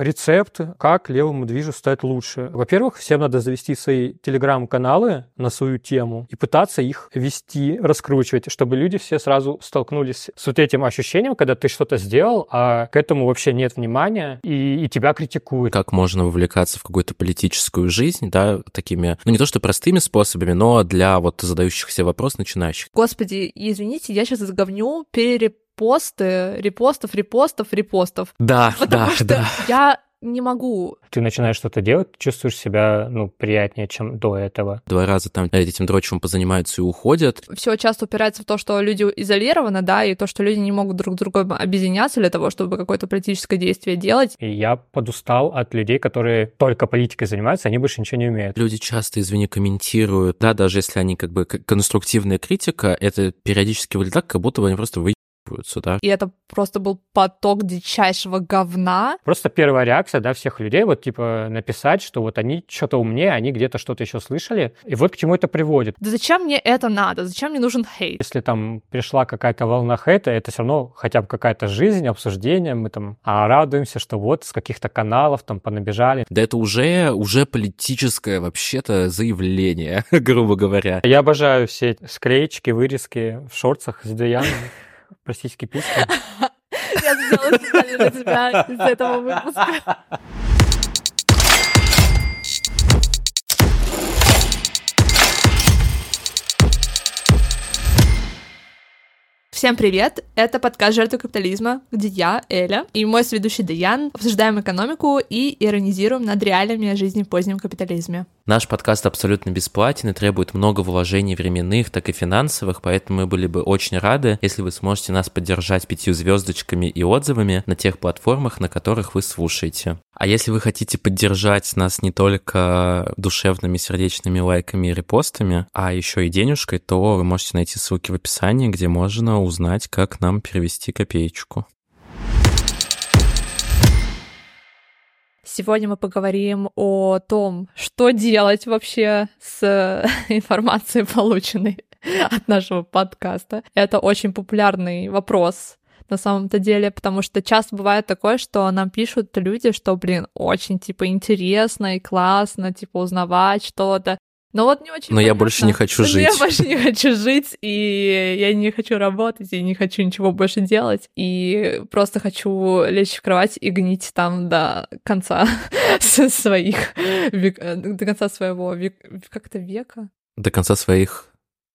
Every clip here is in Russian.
рецепт, как левому движу стать лучше. Во-первых, всем надо завести свои телеграм-каналы на свою тему и пытаться их вести, раскручивать, чтобы люди все сразу столкнулись с вот этим ощущением, когда ты что-то сделал, а к этому вообще нет внимания, и, и тебя критикуют. Как можно вовлекаться в какую-то политическую жизнь, да, такими, ну не то что простыми способами, но для вот задающихся вопрос начинающих. Господи, извините, я сейчас заговню перепосты, репостов, репостов, репостов. Да, Потому да, что да. я не могу. Ты начинаешь что-то делать, чувствуешь себя, ну, приятнее, чем до этого. Два раза там этим дрочевым позанимаются и уходят. Все часто упирается в то, что люди изолированы, да, и то, что люди не могут друг с другом объединяться для того, чтобы какое-то политическое действие делать. И я подустал от людей, которые только политикой занимаются, они больше ничего не умеют. Люди часто, извини, комментируют, да, даже если они как бы конструктивная критика, это периодически выглядит так, как будто бы они просто выебываются, да. И это просто был поток дичайшего говна. Просто первая реакция, да, всех людей, вот, типа, написать, что вот они что-то умнее, они где-то что-то еще слышали, и вот к чему это приводит. Да зачем мне это надо? Зачем мне нужен хейт? Если там пришла какая-то волна хейта, это все равно хотя бы какая-то жизнь, обсуждение, мы там а, радуемся, что вот с каких-то каналов там понабежали. Да это уже, уже политическое вообще-то заявление, грубо говоря. Я обожаю все эти склеечки, вырезки в шорцах с Деяном. Простите, письки. Я сделала специально для тебя из этого выпуска. Всем привет! Это подкаст «Жертвы капитализма», где я, Эля, и мой сведущий Даян обсуждаем экономику и иронизируем над реалиями жизни в позднем капитализме. Наш подкаст абсолютно бесплатен и требует много вложений временных, так и финансовых, поэтому мы были бы очень рады, если вы сможете нас поддержать пятью звездочками и отзывами на тех платформах, на которых вы слушаете. А если вы хотите поддержать нас не только душевными сердечными лайками и репостами, а еще и денежкой, то вы можете найти ссылки в описании, где можно узнать, как нам перевести копеечку. Сегодня мы поговорим о том, что делать вообще с информацией, полученной от нашего подкаста. Это очень популярный вопрос на самом-то деле, потому что часто бывает такое, что нам пишут люди, что, блин, очень, типа, интересно и классно, типа, узнавать что-то. Но вот не очень Но я понятно. больше не хочу жить. Я больше не хочу жить, и я не хочу работать, и не хочу ничего больше делать, и просто хочу лечь в кровать и гнить там до конца своих, век- до конца своего, век- как это, века? До конца своих...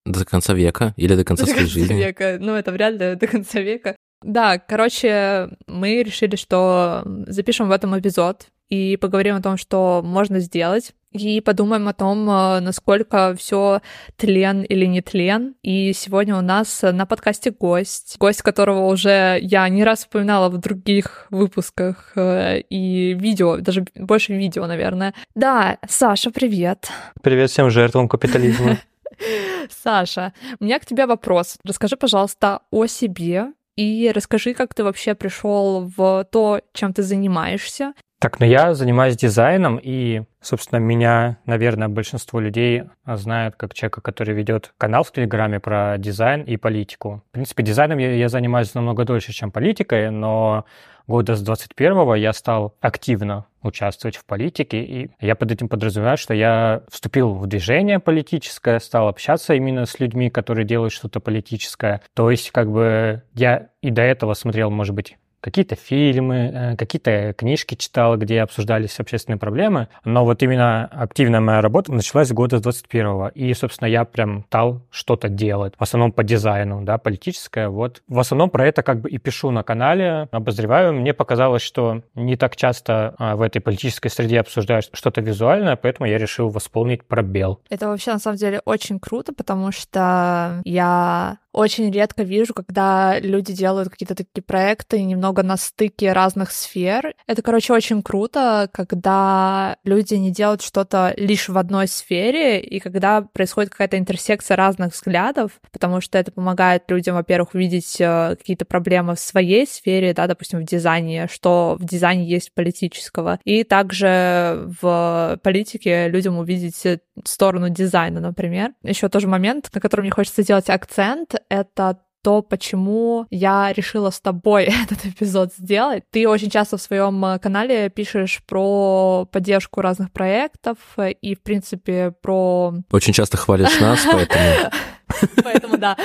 До конца века или до конца До своей конца жизни. века. Ну, это вряд ли до конца века. Да, короче, мы решили, что запишем в этом эпизод и поговорим о том, что можно сделать, и подумаем о том, э, насколько все тлен или не тлен. И сегодня у нас на подкасте гость, гость которого уже я не раз упоминала в других выпусках э, и видео, даже больше видео, наверное. Да, Саша, привет. Привет всем жертвам капитализма. Саша, у меня к тебе вопрос. Расскажи, пожалуйста, о себе и расскажи, как ты вообще пришел в то, чем ты занимаешься. Так, ну я занимаюсь дизайном, и, собственно, меня, наверное, большинство людей знают как человека, который ведет канал в Телеграме про дизайн и политику. В принципе, дизайном я, я занимаюсь намного дольше, чем политикой, но года с 21-го я стал активно участвовать в политике, и я под этим подразумеваю, что я вступил в движение политическое, стал общаться именно с людьми, которые делают что-то политическое. То есть, как бы, я и до этого смотрел, может быть, какие-то фильмы, э, какие-то книжки читал, где обсуждались общественные проблемы, но вот именно активная моя работа началась с года 21-го, и, собственно, я прям стал что-то делать, в основном по дизайну, да, политическое, вот. В основном про это как бы и пишу на канале, обозреваю. Мне показалось, что не так часто а, в этой политической среде обсуждают что-то визуальное, поэтому я решил восполнить пробел. Это вообще на самом деле очень круто, потому что я очень редко вижу, когда люди делают какие-то такие проекты немного на стыке разных сфер. Это, короче, очень круто, когда люди не делают что-то лишь в одной сфере, и когда происходит какая-то интерсекция разных взглядов, потому что это помогает людям, во-первых, увидеть э, какие-то проблемы в своей сфере, да, допустим, в дизайне, что в дизайне есть политического, и также в политике людям увидеть э, сторону дизайна, например. Еще тоже момент, на который мне хочется сделать акцент, это то, почему я решила с тобой этот эпизод сделать. Ты очень часто в своем э, канале пишешь про поддержку разных проектов и, в принципе, про... Очень часто хвалишь нас, поэтому... Поэтому да.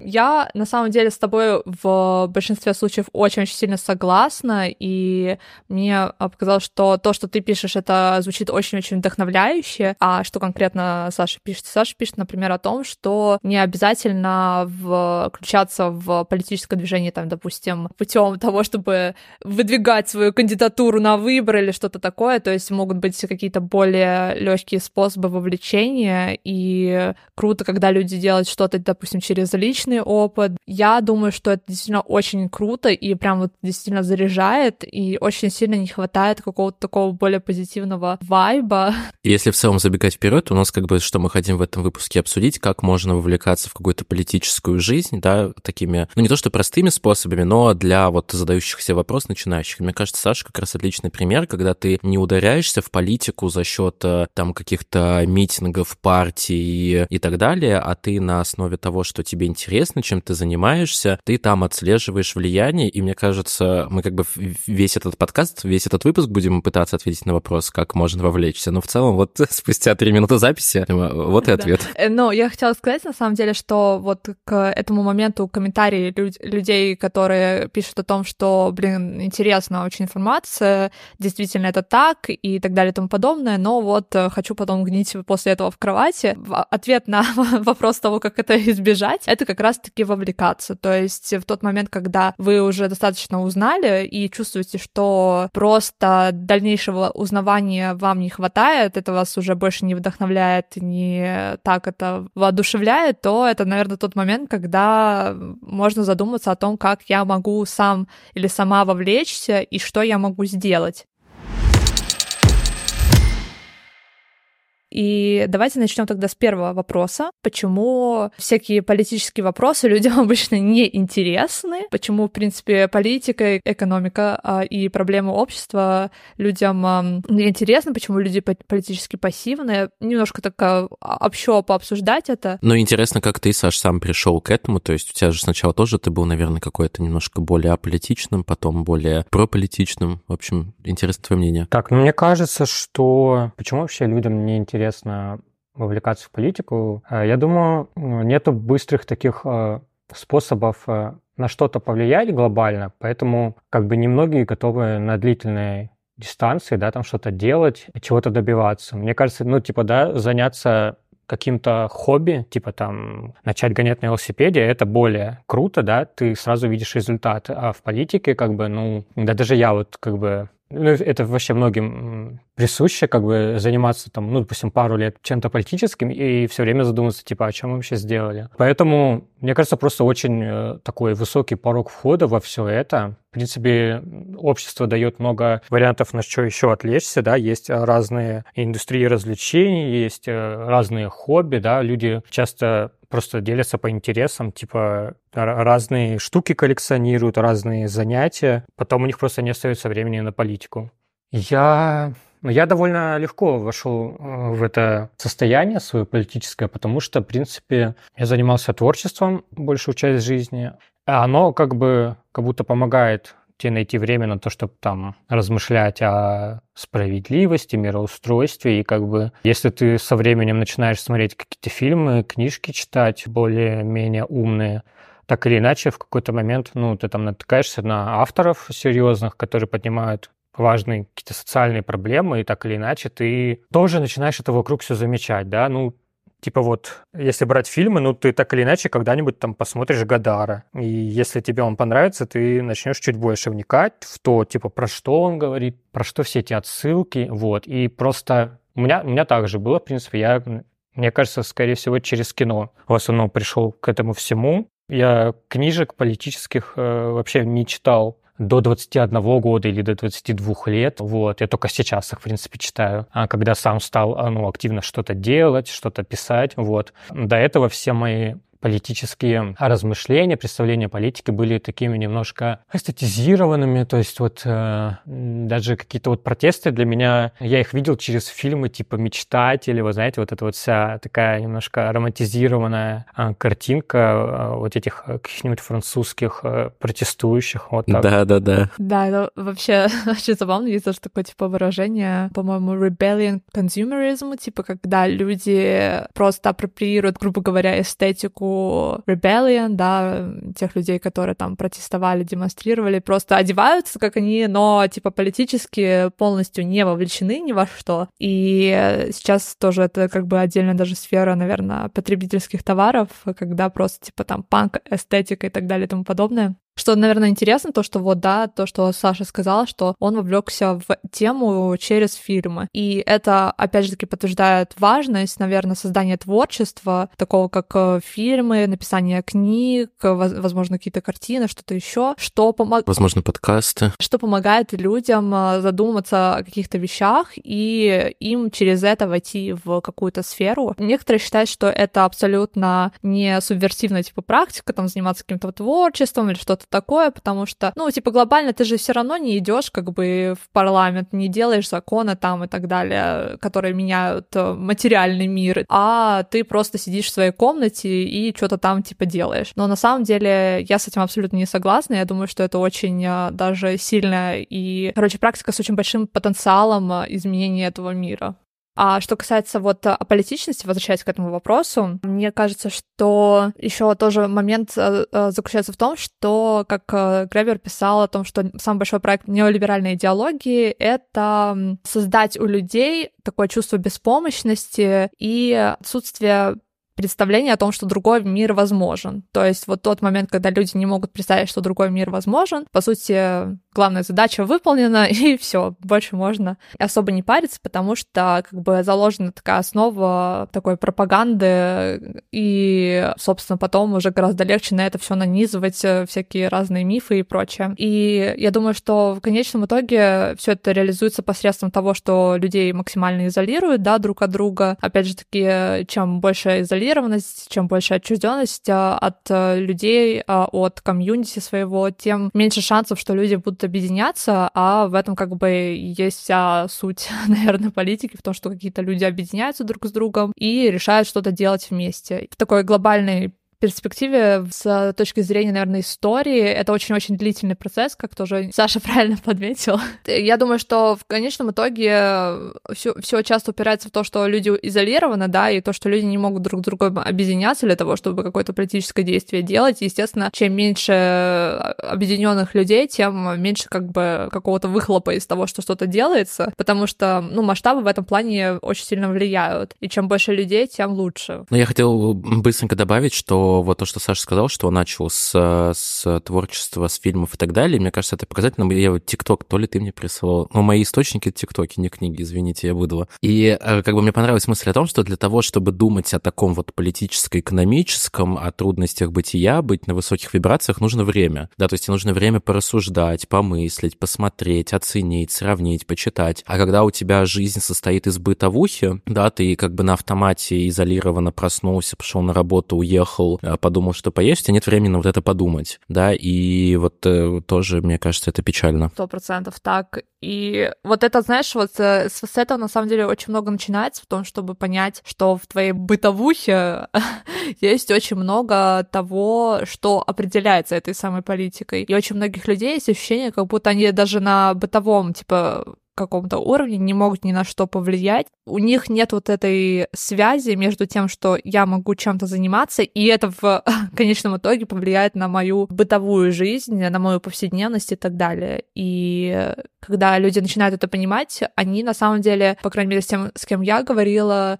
Я на самом деле с тобой в большинстве случаев очень-очень сильно согласна, и мне показалось, что то, что ты пишешь, это звучит очень-очень вдохновляюще. А что конкретно Саша пишет? Саша пишет, например, о том, что не обязательно включаться в политическое движение, там, допустим, путем того, чтобы выдвигать свою кандидатуру на выборы или что-то такое. То есть могут быть какие-то более легкие способы вовлечения, и круто, когда люди делают что-то, допустим, через личный опыт. Я думаю, что это действительно очень круто и прям вот действительно заряжает, и очень сильно не хватает какого-то такого более позитивного вайба. Если в целом забегать вперед, у нас как бы, что мы хотим в этом выпуске обсудить, как можно вовлекаться в какую-то политическую жизнь, да, такими, ну не то что простыми способами, но для вот задающихся вопрос начинающих. Мне кажется, Саша как раз отличный пример, когда ты не ударяешься в политику за счет э, там каких-то митингов, партий и так далее, а ты на основе того, что тебе интересно, чем ты занимаешься, ты там отслеживаешь влияние, и мне кажется, мы как бы весь этот подкаст, весь этот выпуск будем пытаться ответить на вопрос, как можно вовлечься. Но в целом вот спустя три минуты записи вот и ответ. Да. Э, но я хотела сказать, на самом деле, что вот к этому моменту комментарии людей, которые пишут о том, что, блин, интересна очень информация, действительно это так и так далее и тому подобное, но вот э, хочу потом гнить после этого в кровати. Ответ на вопрос того, как это избежать, это как раз раз-таки вовлекаться. То есть в тот момент, когда вы уже достаточно узнали и чувствуете, что просто дальнейшего узнавания вам не хватает, это вас уже больше не вдохновляет, не так это воодушевляет, то это, наверное, тот момент, когда можно задуматься о том, как я могу сам или сама вовлечься и что я могу сделать. И давайте начнем тогда с первого вопроса. Почему всякие политические вопросы людям обычно не интересны? Почему, в принципе, политика, экономика а, и проблемы общества людям а, не интересны? Почему люди политически пассивны? Немножко так а, общо пообсуждать это. Ну, интересно, как ты, Саш, сам пришел к этому. То есть у тебя же сначала тоже ты был, наверное, какой-то немножко более аполитичным, потом более прополитичным. В общем, интересно твое мнение. Так, ну мне кажется, что почему вообще людям не интересно интересно вовлекаться в политику. Э, я думаю, нету быстрых таких э, способов э, на что-то повлиять глобально, поэтому как бы немногие готовы на длительной дистанции, да, там что-то делать, чего-то добиваться. Мне кажется, ну, типа, да, заняться каким-то хобби, типа там начать гонять на велосипеде, это более круто, да, ты сразу видишь результат. А в политике, как бы, ну, да даже я вот как бы ну, это вообще многим присуще, как бы заниматься там, ну, допустим, пару лет чем-то политическим и все время задумываться, типа, о чем мы вообще сделали. Поэтому, мне кажется, просто очень э, такой высокий порог входа во все это. Принципе, общество дает много вариантов, на что еще отвлечься, да, есть разные индустрии развлечений, есть э, разные хобби, да, люди часто просто делятся по интересам, типа разные штуки коллекционируют, разные занятия, потом у них просто не остается времени на политику. Я я довольно легко вошел э, в это состояние свое политическое, потому что, в принципе, я занимался творчеством большую часть жизни. Оно как бы как будто помогает тебе найти время на то, чтобы там размышлять о справедливости, мироустройстве. И как бы если ты со временем начинаешь смотреть какие-то фильмы, книжки читать более-менее умные, так или иначе в какой-то момент, ну, ты там натыкаешься на авторов серьезных, которые поднимают важные какие-то социальные проблемы, и так или иначе ты тоже начинаешь это вокруг все замечать, да, ну, Типа вот, если брать фильмы, ну ты так или иначе когда-нибудь там посмотришь Гадара. И если тебе он понравится, ты начнешь чуть больше вникать в то, типа, про что он говорит, про что все эти отсылки, вот. И просто у меня, у меня так же было, в принципе, я, мне кажется, скорее всего, через кино в основном пришел к этому всему. Я книжек политических э, вообще не читал до 21 года или до 22 лет. Вот. Я только сейчас их, в принципе, читаю. А когда сам стал ну, активно что-то делать, что-то писать. Вот. До этого все мои политические размышления, представления политики были такими немножко эстетизированными, то есть вот э, даже какие-то вот протесты для меня, я их видел через фильмы типа «Мечтатели», вы знаете, вот эта вот вся такая немножко романтизированная э, картинка э, вот этих э, каких-нибудь французских э, протестующих. Вот так. Да, да, да. Да, это вообще очень забавно, есть даже такое типа выражение, по-моему, rebellion consumerism, типа когда люди просто апроприируют, грубо говоря, эстетику rebellion, да, тех людей, которые там протестовали, демонстрировали, просто одеваются, как они, но типа политически полностью не вовлечены ни во что. И сейчас тоже это как бы отдельная даже сфера, наверное, потребительских товаров, когда просто типа там панк, эстетика и так далее и тому подобное. Что, наверное, интересно, то, что вот, да, то, что Саша сказала, что он вовлекся в тему через фильмы. И это, опять же таки, подтверждает важность, наверное, создания творчества, такого как э, фильмы, написание книг, возможно, какие-то картины, что-то еще, что помогает... Возможно, подкасты. Что помогает людям э, задуматься о каких-то вещах и им через это войти в какую-то сферу. Некоторые считают, что это абсолютно не субверсивная типа практика, там заниматься каким-то творчеством или что-то такое, потому что, ну, типа, глобально ты же все равно не идешь как бы в парламент, не делаешь законы там и так далее, которые меняют э, материальный мир, а ты просто сидишь в своей комнате и что-то там типа делаешь. Но на самом деле я с этим абсолютно не согласна, я думаю, что это очень э, даже сильная и, короче, практика с очень большим потенциалом э, изменения этого мира. А что касается вот э, политичности, возвращаясь к этому вопросу, мне кажется, что еще тоже момент э, э, заключается в том, что, как Гребер писал о том, что самый большой проект неолиберальной идеологии — это создать у людей такое чувство беспомощности и отсутствие представление о том, что другой мир возможен. То есть вот тот момент, когда люди не могут представить, что другой мир возможен, по сути, главная задача выполнена, и все, больше можно особо не париться, потому что как бы заложена такая основа такой пропаганды, и, собственно, потом уже гораздо легче на это все нанизывать э, всякие разные мифы и прочее. И я думаю, что в конечном итоге все это реализуется посредством того, что людей максимально изолируют, да, друг от друга. Опять же таки, чем больше изолированность, чем больше отчужденность э, от э, людей, от комьюнити своего, тем меньше шансов, что люди будут объединяться, а в этом как бы есть вся суть, наверное, политики, в том, что какие-то люди объединяются друг с другом и решают что-то делать вместе. В такой глобальной перспективе, с точки зрения, наверное, истории, это очень-очень длительный процесс, как тоже Саша правильно подметил. Я думаю, что в конечном итоге все, все часто упирается в то, что люди изолированы, да, и то, что люди не могут друг с другом объединяться для того, чтобы какое-то политическое действие делать. Естественно, чем меньше объединенных людей, тем меньше как бы какого-то выхлопа из того, что что-то делается, потому что, ну, масштабы в этом плане очень сильно влияют. И чем больше людей, тем лучше. Но я хотел быстренько добавить, что вот то, что Саша сказал, что он начал с, с творчества, с фильмов и так далее, мне кажется, это показательно. Я вот ТикТок, то ли ты мне присылал. Ну, мои источники — ТикТоки, не книги, извините, я выдала. И э, как бы мне понравилась мысль о том, что для того, чтобы думать о таком вот политическо-экономическом, о трудностях бытия, быть на высоких вибрациях, нужно время. Да, то есть нужно время порассуждать, помыслить, посмотреть, оценить, сравнить, почитать. А когда у тебя жизнь состоит из бытовухи, да, ты как бы на автомате изолированно проснулся, пошел на работу, уехал, Э, подумал, что поесть, тебя нет времени на вот это подумать, да, и вот э, тоже, мне кажется, это печально. Сто процентов так. И вот это, знаешь, вот э, с, с этого на самом деле очень много начинается в том, чтобы понять, что в твоей бытовухе есть очень много того, что определяется этой самой политикой. И очень многих людей есть ощущение, как будто они даже на бытовом, типа, каком-то уровне не могут ни на что повлиять. У них нет вот этой связи между тем, что я могу чем-то заниматься, и это в конечном итоге повлияет на мою бытовую жизнь, на мою повседневность и так далее. И когда люди начинают это понимать, они на самом деле, по крайней мере, с тем, с кем я говорила,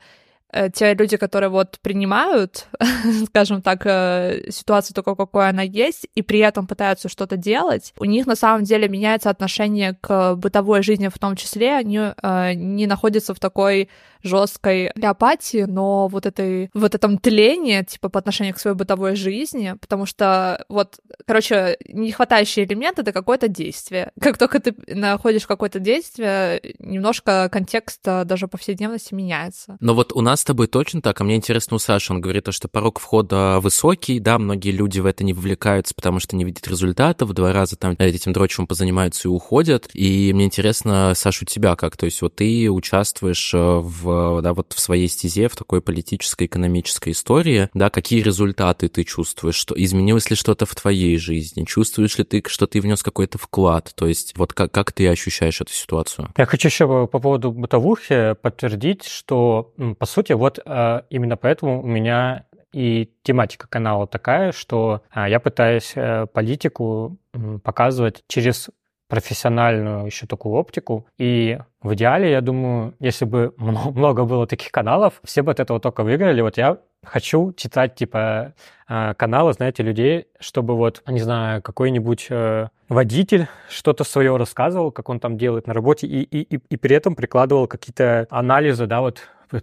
те люди, которые вот принимают, скажем так, э, ситуацию такой, какой она есть, и при этом пытаются что-то делать, у них на самом деле меняется отношение к бытовой жизни в том числе, они э, не находятся в такой жесткой апатии, но вот этой, вот этом тлении, типа, по отношению к своей бытовой жизни, потому что вот, короче, нехватающий элемент — это какое-то действие. Как только ты находишь какое-то действие, немножко контекст даже повседневности меняется. Но вот у нас с тобой точно так, а мне интересно у Саши, он говорит, что порог входа высокий, да, многие люди в это не вовлекаются, потому что не видят результатов, два раза там этим дрочевым позанимаются и уходят, и мне интересно, Саша, у тебя как, то есть вот ты участвуешь э, в, да, вот в своей стезе, в такой политической, экономической истории, да, какие результаты ты чувствуешь, что изменилось ли что-то в твоей жизни, чувствуешь ли ты, что ты внес какой-то вклад, то есть вот как, как ты ощущаешь эту ситуацию? Я хочу еще по поводу бытовухи подтвердить, что, по сути, вот э, именно поэтому у меня и тематика канала такая, что а, я пытаюсь э, политику показывать через профессиональную еще такую оптику. И в идеале, я думаю, если бы много было таких каналов, все бы от этого только выиграли. Вот я хочу читать, типа, а, каналы, знаете, людей, чтобы вот, не знаю, какой-нибудь э, водитель что-то свое рассказывал, как он там делает на работе, и, и, и, при этом прикладывал какие-то анализы, да, вот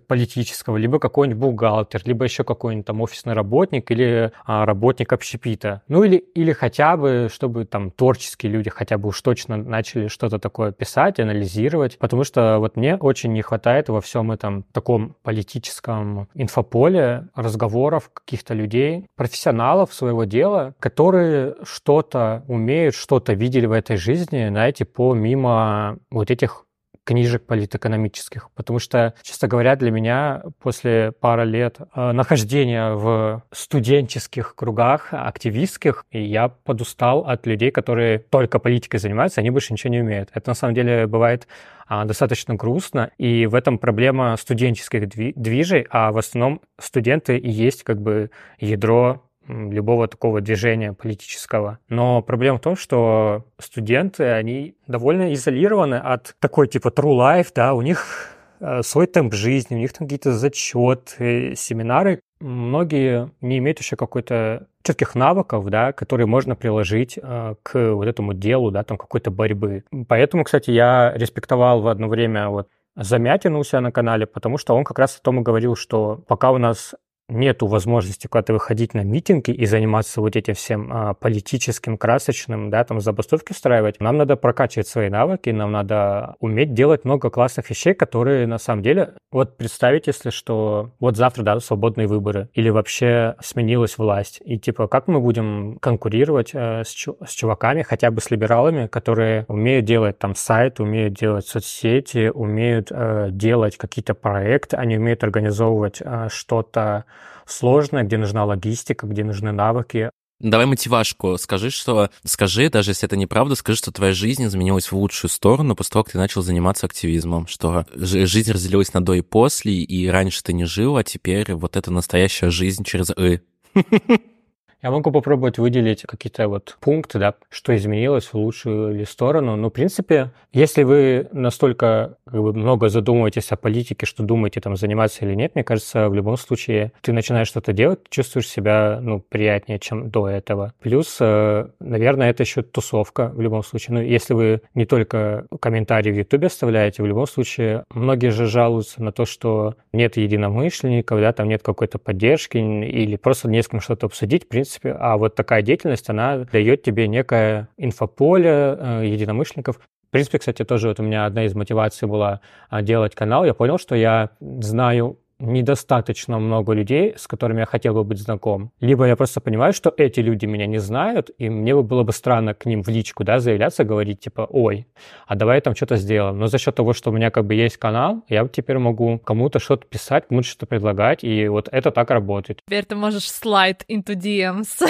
политического, либо какой-нибудь бухгалтер, либо еще какой-нибудь там офисный работник или а, работник общепита. Ну или, или хотя бы, чтобы там творческие люди хотя бы уж точно начали что-то такое писать, анализировать, потому что вот мне очень не хватает во всем этом таком политическом инфополе разговоров каких-то людей, профессионалов своего дела, которые что-то умеют, что-то видели в этой жизни, знаете, помимо вот этих книжек политэкономических, потому что, честно говоря, для меня после пары лет э, нахождения в студенческих кругах, активистских, я подустал от людей, которые только политикой занимаются, они больше ничего не умеют. Это на самом деле бывает а, достаточно грустно, и в этом проблема студенческих движей, а в основном студенты и есть как бы ядро любого такого движения политического. Но проблема в том, что студенты, они довольно изолированы от такой типа true life, да, у них э, свой темп жизни, у них там какие-то зачеты, семинары. Многие не имеют еще какой-то четких навыков, да, которые можно приложить э, к вот этому делу, да, там какой-то борьбы. Поэтому, кстати, я респектовал в одно время вот Замятина у себя на канале, потому что он как раз о том и говорил, что пока у нас нету возможности куда-то выходить на митинги и заниматься вот этим всем а, политическим, красочным, да, там забастовки устраивать, нам надо прокачивать свои навыки, нам надо уметь делать много классных вещей, которые на самом деле, вот представить, если что вот завтра, да, свободные выборы, или вообще сменилась власть, и типа как мы будем конкурировать э, с, чу- с чуваками, хотя бы с либералами, которые умеют делать там сайт, умеют делать соцсети, умеют э, делать какие-то проекты, они умеют организовывать э, что-то сложное, где нужна логистика, где нужны навыки. Давай мотивашку. Скажи, что... Скажи, даже если это неправда, скажи, что твоя жизнь изменилась в лучшую сторону после того, как ты начал заниматься активизмом, что жизнь разделилась на до и после, и раньше ты не жил, а теперь вот это настоящая жизнь через «ы». Я могу попробовать выделить какие-то вот пункты, да, что изменилось в лучшую ли сторону. Ну, в принципе, если вы настолько как бы, много задумываетесь о политике, что думаете там заниматься или нет, мне кажется, в любом случае ты начинаешь что-то делать, чувствуешь себя, ну, приятнее, чем до этого. Плюс, э, наверное, это еще тусовка в любом случае. Ну, если вы не только комментарии в Ютубе оставляете, в любом случае, многие же жалуются на то, что нет единомышленников, да, там нет какой-то поддержки или просто не с кем что-то обсудить. В принципе, принципе. А вот такая деятельность, она дает тебе некое инфополе э, единомышленников. В принципе, кстати, тоже вот у меня одна из мотиваций была а, делать канал. Я понял, что я знаю недостаточно много людей, с которыми я хотел бы быть знаком. Либо я просто понимаю, что эти люди меня не знают, и мне было бы странно к ним в личку, да, заявляться, говорить, типа, ой, а давай там что-то сделаем. Но за счет того, что у меня как бы есть канал, я теперь могу кому-то что-то писать, кому-то что-то предлагать, и вот это так работает. Теперь ты можешь слайд into DMs.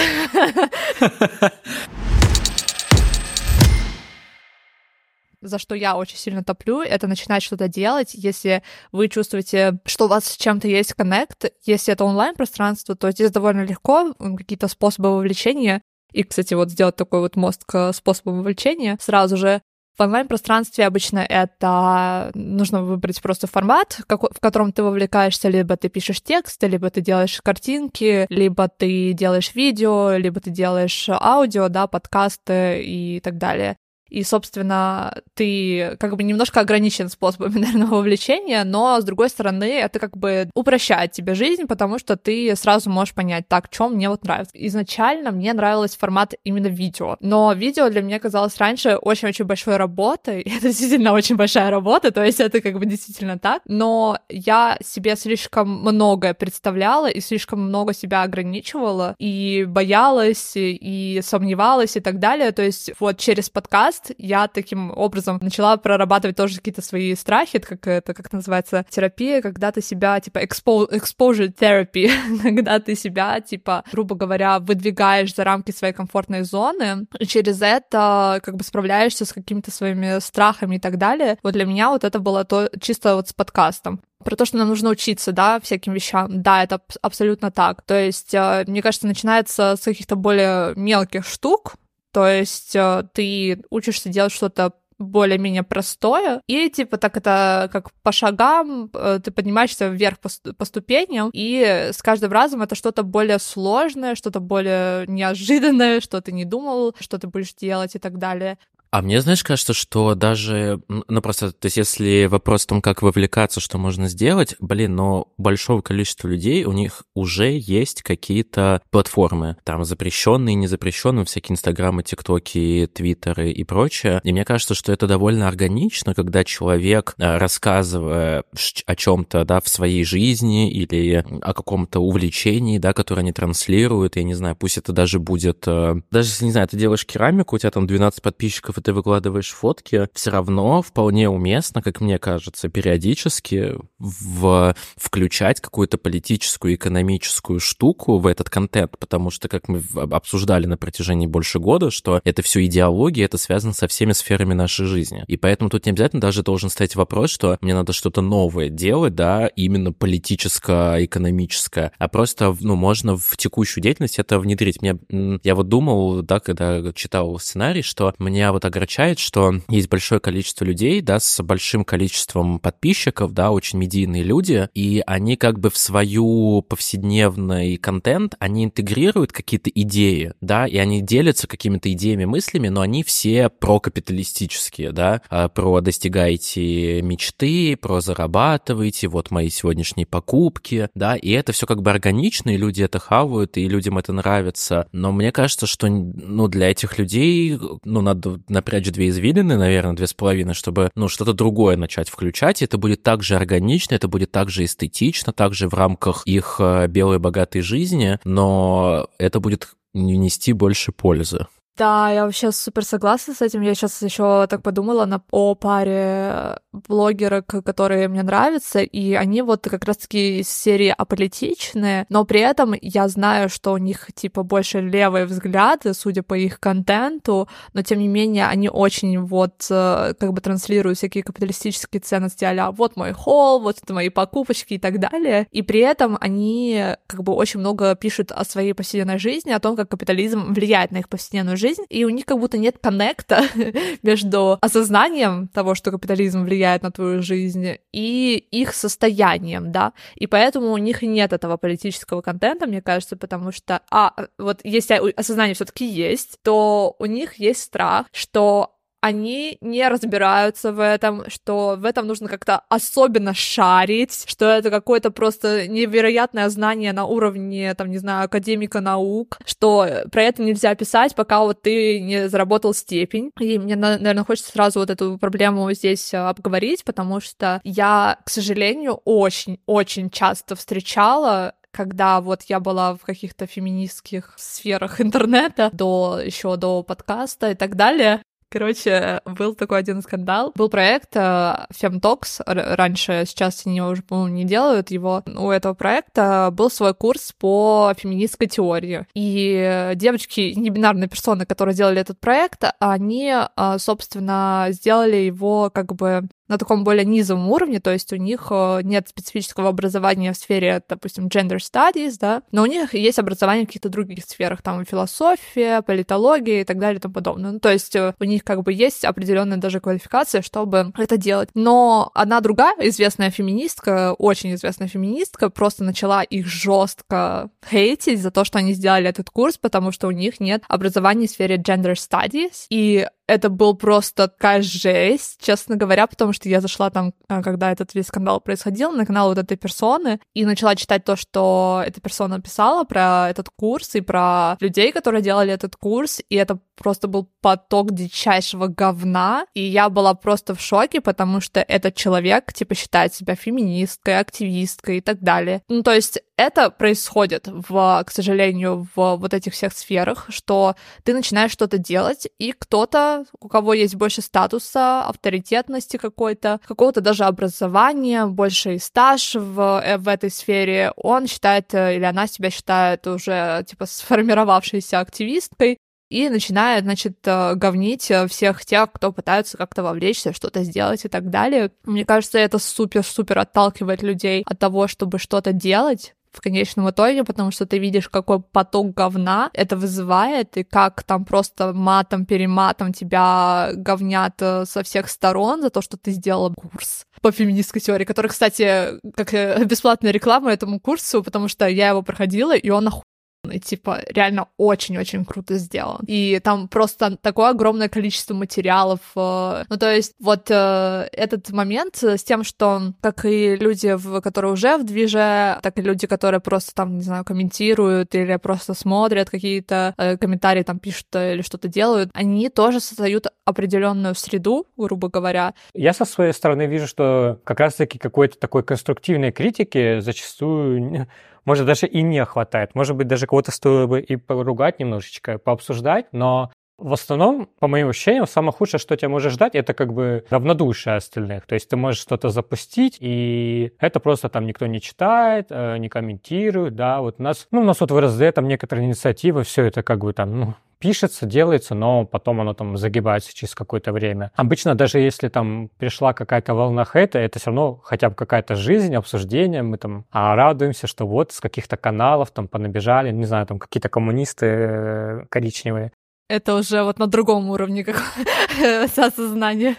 за что я очень сильно топлю, это начинать что-то делать, если вы чувствуете, что у вас с чем-то есть коннект, если это онлайн-пространство, то здесь довольно легко какие-то способы вовлечения, и, кстати, вот сделать такой вот мост к способам вовлечения сразу же, в онлайн-пространстве обычно это нужно выбрать просто формат, в котором ты вовлекаешься, либо ты пишешь тексты, либо ты делаешь картинки, либо ты делаешь видео, либо ты делаешь аудио, да, подкасты и так далее. И, собственно, ты как бы немножко ограничен способами, наверное, вовлечения, но, с другой стороны, это как бы упрощает тебе жизнь, потому что ты сразу можешь понять, так, что мне вот нравится. Изначально мне нравился формат именно видео, но видео для меня казалось раньше очень-очень большой работой, и это действительно очень большая работа, то есть это как бы действительно так, но я себе слишком многое представляла и слишком много себя ограничивала, и боялась, и сомневалась и так далее, то есть вот через подкаст я таким образом начала прорабатывать тоже какие-то свои страхи, как это, как это называется, терапия, когда ты себя, типа, expo- exposure therapy, когда ты себя, типа, грубо говоря, выдвигаешь за рамки своей комфортной зоны, и через это как бы справляешься с какими-то своими страхами и так далее. Вот для меня вот это было то чисто вот с подкастом про то, что нам нужно учиться, да, всяким вещам. Да, это абсолютно так. То есть, э, мне кажется, начинается с каких-то более мелких штук, то есть э, ты учишься делать что-то более-менее простое, и типа так это как по шагам э, ты поднимаешься вверх по, по ступеням, и с каждым разом это что-то более сложное, что-то более неожиданное, что ты не думал, что ты будешь делать и так далее. А мне, знаешь, кажется, что даже, ну просто, то есть если вопрос в том, как вовлекаться, что можно сделать, блин, но большого количества людей, у них уже есть какие-то платформы, там запрещенные, незапрещенные, всякие инстаграмы, тиктоки, твиттеры и прочее. И мне кажется, что это довольно органично, когда человек, э, рассказывая о чем-то, да, в своей жизни или о каком-то увлечении, да, которое они транслируют, я не знаю, пусть это даже будет, э, даже если, не знаю, ты делаешь керамику, у тебя там 12 подписчиков, и ты выкладываешь фотки, все равно вполне уместно, как мне кажется, периодически в... включать какую-то политическую, экономическую штуку в этот контент, потому что, как мы обсуждали на протяжении больше года, что это все идеология, это связано со всеми сферами нашей жизни. И поэтому тут не обязательно даже должен стоять вопрос, что мне надо что-то новое делать, да, именно политическое, экономическое, а просто, ну, можно в текущую деятельность это внедрить. Мне, я вот думал, да, когда читал сценарий, что меня вот огорчает, что есть большое количество людей, да, с большим количеством подписчиков, да, очень медийные люди, и они как бы в свою повседневный контент, они интегрируют какие-то идеи, да, и они делятся какими-то идеями, мыслями, но они все прокапиталистические, да, а, про достигайте мечты, про зарабатывайте, вот мои сегодняшние покупки, да, и это все как бы органично, и люди это хавают, и людям это нравится, но мне кажется, что, ну, для этих людей, ну, надо напрячь две извилины, наверное, две с половиной, чтобы, ну, что-то другое начать включать, и это будет также органично, это будет также эстетично, также в рамках их э, белой богатой жизни, но это будет нести больше пользы. Да, я вообще супер согласна с этим. Я сейчас еще так подумала на, о паре блогерок, которые мне нравятся, и они вот как раз-таки из серии аполитичные, но при этом я знаю, что у них типа больше левые взгляды, судя по их контенту, но тем не менее они очень вот э, как бы транслируют всякие капиталистические ценности а вот мой холл, вот это мои покупочки и так далее, и при этом они как бы очень много пишут о своей повседневной жизни, о том, как капитализм влияет на их повседневную жизнь, и у них как будто нет коннекта между осознанием того, что капитализм влияет на твою жизнь, и их состоянием, да, и поэтому у них нет этого политического контента, мне кажется, потому что, а, вот если осознание все таки есть, то у них есть страх, что они не разбираются в этом, что в этом нужно как-то особенно шарить, что это какое-то просто невероятное знание на уровне, там, не знаю, академика наук, что про это нельзя писать, пока вот ты не заработал степень. И мне, наверное, хочется сразу вот эту проблему здесь э, обговорить, потому что я, к сожалению, очень-очень часто встречала когда вот я была в каких-то феминистских сферах интернета, до еще до подкаста и так далее, Короче, был такой один скандал. Был проект Femtox раньше, сейчас они уже, по-моему, не делают его. У этого проекта был свой курс по феминистской теории. И девочки, небинарные персоны, которые делали этот проект, они, uh, собственно, сделали его как бы на таком более низовом уровне, то есть у них э, нет специфического образования в сфере, допустим, gender studies, да, но у них есть образование в каких-то других сферах, там философия, политология и так далее и тому подобное. Ну, то есть э, у них как бы есть определенная даже квалификация, чтобы это делать. Но одна другая известная феминистка, очень известная феминистка, просто начала их жестко хейтить за то, что они сделали этот курс, потому что у них нет образования в сфере gender studies, и это был просто такая жесть, честно говоря, потому что я зашла там, э, когда этот весь скандал происходил, на канал вот этой персоны, и начала читать то, что эта персона писала про этот курс и про людей, которые делали этот курс, и это просто был поток дичайшего говна, и я была просто в шоке, потому что этот человек, типа, считает себя феминисткой, активисткой и так далее. Ну, то есть это происходит, в, к сожалению, в вот этих всех сферах, что ты начинаешь что-то делать, и кто-то, у кого есть больше статуса, авторитетности какой-то, какого-то даже образования, больше стаж в, э, в этой сфере, он считает, э, или она себя считает уже, типа, сформировавшейся активисткой, и начинает, значит, э, говнить всех тех, кто пытается как-то вовлечься, что-то сделать и так далее. Мне кажется, это супер-супер отталкивает людей от того, чтобы что-то делать, в конечном итоге, потому что ты видишь, какой поток говна это вызывает, и как там просто матом-перематом тебя говнят э, со всех сторон за то, что ты сделала курс по феминистской теории, который, кстати, как э, бесплатная реклама этому курсу, потому что я его проходила, и он оху и, типа, реально очень-очень круто сделан. И там просто такое огромное количество материалов. Э, ну, то есть вот э, этот момент с тем, что как и люди, в, которые уже в движе, так и люди, которые просто там, не знаю, комментируют или просто смотрят какие-то э, комментарии, там пишут или что-то делают, они тоже создают определенную среду, грубо говоря. Я со своей стороны вижу, что как раз-таки какой-то такой конструктивной критики зачастую может, даже и не хватает. Может быть, даже кого-то стоило бы и поругать немножечко, пообсуждать, но в основном, по моим ощущениям, самое худшее, что тебя может ждать, это как бы равнодушие остальных. То есть ты можешь что-то запустить, и это просто там никто не читает, э, не комментирует, да. Вот у нас, ну, у нас вот в РСД там некоторые инициативы, все это как бы там, ну, пишется, делается, но потом оно там загибается через какое-то время. Обычно даже если там пришла какая-то волна хейта, это все равно хотя бы какая-то жизнь, обсуждение, мы там а, радуемся, что вот с каких-то каналов там понабежали, не знаю, там какие-то коммунисты э, коричневые это уже вот на другом уровне как осознания.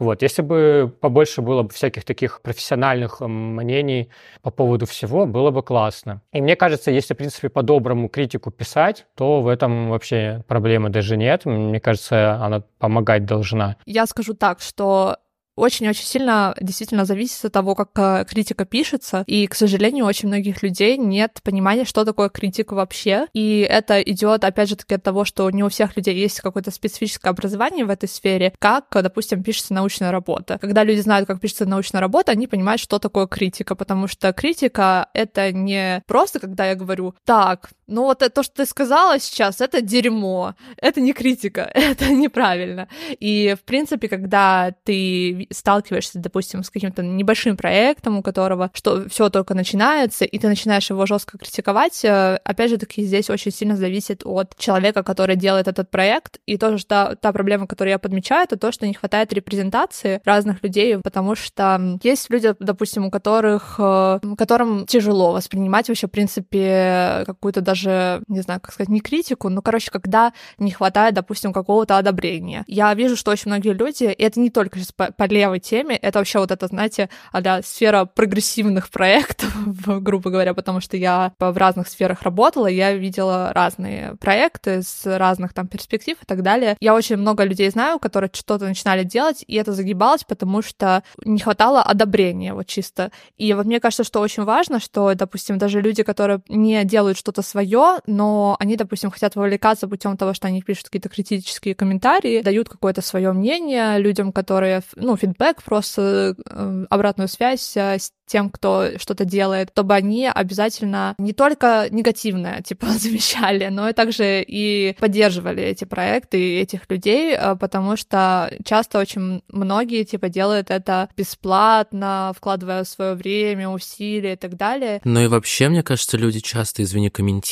Вот, если бы побольше было бы всяких таких профессиональных мнений по поводу всего, было бы классно. И мне кажется, если, в принципе, по-доброму критику писать, то в этом вообще проблемы даже нет. Мне кажется, она помогать должна. Я скажу так, что очень-очень сильно действительно зависит от того, как э, критика пишется. И, к сожалению, очень многих людей нет понимания, что такое критика вообще. И это идет, опять же, таки от того, что не у всех людей есть какое-то специфическое образование в этой сфере, как, допустим, пишется научная работа. Когда люди знают, как пишется научная работа, они понимают, что такое критика, потому что критика — это не просто, когда я говорю, так, ну вот то, что ты сказала сейчас, это дерьмо, это не критика, это неправильно. И, в принципе, когда ты сталкиваешься, допустим, с каким-то небольшим проектом, у которого что все только начинается, и ты начинаешь его жестко критиковать, э, опять же таки здесь очень сильно зависит от человека, который делает этот проект. И тоже та, та проблема, которую я подмечаю, это то, что не хватает репрезентации разных людей, потому что есть люди, допустим, у которых, э, которым тяжело воспринимать вообще, в принципе, какую-то даже, не знаю, как сказать, не критику, но, короче, когда не хватает, допустим, какого-то одобрения. Я вижу, что очень многие люди, и это не только сейчас по, по левой теме, это вообще вот это, знаете, а сфера прогрессивных проектов, грубо говоря, потому что я в разных сферах работала, я видела разные проекты с разных там перспектив и так далее. Я очень много людей знаю, которые что-то начинали делать, и это загибалось, потому что не хватало одобрения, вот чисто. И вот мне кажется, что очень важно, что, допустим, даже люди, которые не делают что-то свое, но они, допустим, хотят вовлекаться путем того, что они пишут какие-то критические комментарии, дают какое-то свое мнение людям, которые, ну, фидбэк, просто э, обратную связь э, с тем, кто что-то делает, чтобы они обязательно не только негативное, типа, замечали, но и также и поддерживали эти проекты и этих людей, э, потому что часто очень многие, типа, делают это бесплатно, вкладывая свое время, усилия и так далее. Ну и вообще, мне кажется, люди часто, извини, комментируют,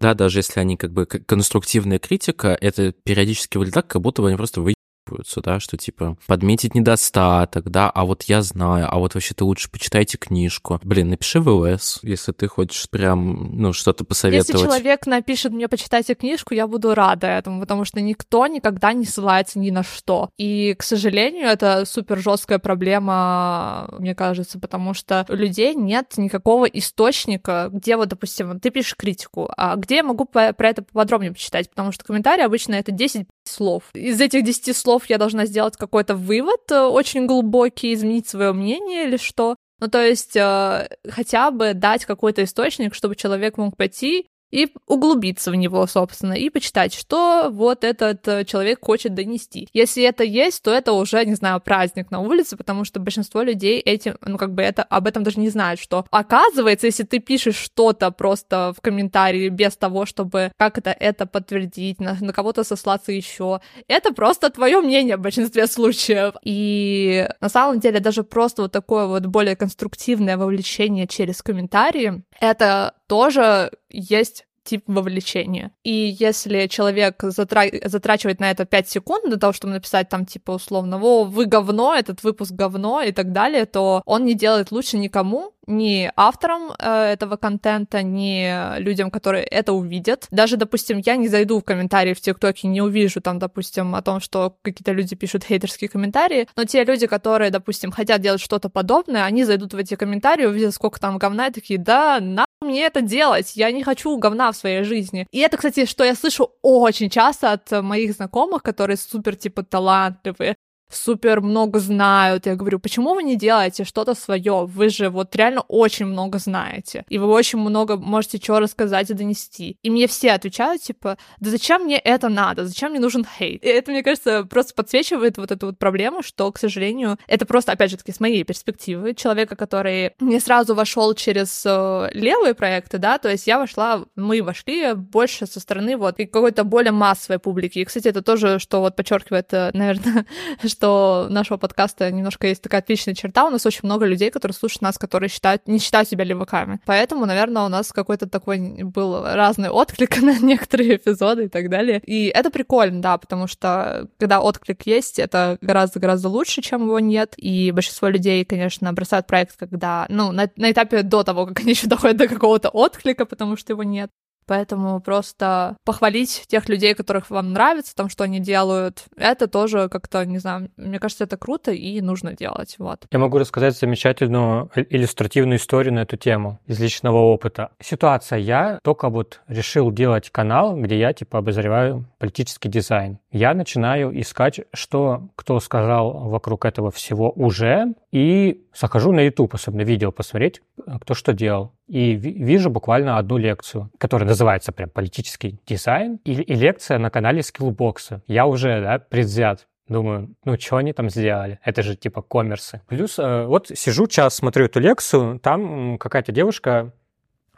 да, даже если они как бы конструктивная критика, это периодически выглядит так, как будто бы они просто вы сыпаются, да, что типа подметить недостаток, да, а вот я знаю, а вот вообще ты лучше почитайте книжку. Блин, напиши в ЛС, если ты хочешь прям, ну, что-то посоветовать. Если человек напишет мне почитайте книжку, я буду рада этому, потому что никто никогда не ссылается ни на что. И, к сожалению, это супер жесткая проблема, мне кажется, потому что у людей нет никакого источника, где вот, допустим, ты пишешь критику, а где я могу про это подробнее почитать, потому что комментарии обычно это 10 слов. Из этих 10 слов я должна сделать какой-то вывод э, очень глубокий, изменить свое мнение или что. Ну, то есть э, хотя бы дать какой-то источник, чтобы человек мог пойти и углубиться в него, собственно, и почитать, что вот этот э, человек хочет донести. Если это есть, то это уже, не знаю, праздник на улице, потому что большинство людей этим, ну, как бы это, об этом даже не знают, что оказывается, если ты пишешь что-то просто в комментарии без того, чтобы как это это подтвердить, на, на кого-то сослаться еще, это просто твое мнение в большинстве случаев. И на самом деле даже просто вот такое вот более конструктивное вовлечение через комментарии, это тоже есть тип вовлечения. И если человек затра- затрачивает на это 5 секунд для того, чтобы написать там типа условно, о, вы говно, этот выпуск говно и так далее, то он не делает лучше никому, ни авторам э, этого контента, ни людям, которые это увидят. Даже, допустим, я не зайду в комментарии в ТикТоке, не увижу там, допустим, о том, что какие-то люди пишут хейтерские комментарии, но те люди, которые, допустим, хотят делать что-то подобное, они зайдут в эти комментарии, увидят, сколько там говна, и такие, да, на мне это делать, я не хочу говна в своей жизни. И это, кстати, что я слышу очень часто от моих знакомых, которые супер, типа, талантливые, супер много знают. Я говорю, почему вы не делаете что-то свое? Вы же вот реально очень много знаете. И вы очень много можете чего рассказать и донести. И мне все отвечают, типа, да зачем мне это надо? Зачем мне нужен хейт? И это, мне кажется, просто подсвечивает вот эту вот проблему, что, к сожалению, это просто, опять же таки, с моей перспективы, человека, который не сразу вошел через э, левые проекты, да, то есть я вошла, мы вошли больше со стороны вот какой-то более массовой публики. И, кстати, это тоже, что вот подчеркивает, э, наверное, что нашего подкаста немножко есть такая отличная черта. У нас очень много людей, которые слушают нас, которые считают, не считают себя леваками. Поэтому, наверное, у нас какой-то такой был разный отклик на некоторые эпизоды и так далее. И это прикольно, да, потому что когда отклик есть, это гораздо-гораздо лучше, чем его нет. И большинство людей, конечно, бросают проект, когда, ну, на, на этапе до того, как они еще доходят до какого-то отклика, потому что его нет. Поэтому просто похвалить тех людей, которых вам нравится, там, что они делают, это тоже как-то, не знаю, мне кажется, это круто и нужно делать, вот. Я могу рассказать замечательную иллюстративную историю на эту тему из личного опыта. Ситуация, я только вот решил делать канал, где я, типа, обозреваю политический дизайн. Я начинаю искать, что кто сказал вокруг этого всего уже, и захожу на YouTube, особенно видео посмотреть, кто что делал. И вижу буквально одну лекцию, которая называется прям «Политический дизайн», и, и лекция на канале Skillbox. Я уже да, предвзят. Думаю, ну что они там сделали? Это же типа коммерсы. Плюс э, вот сижу час, смотрю эту лекцию, там какая-то девушка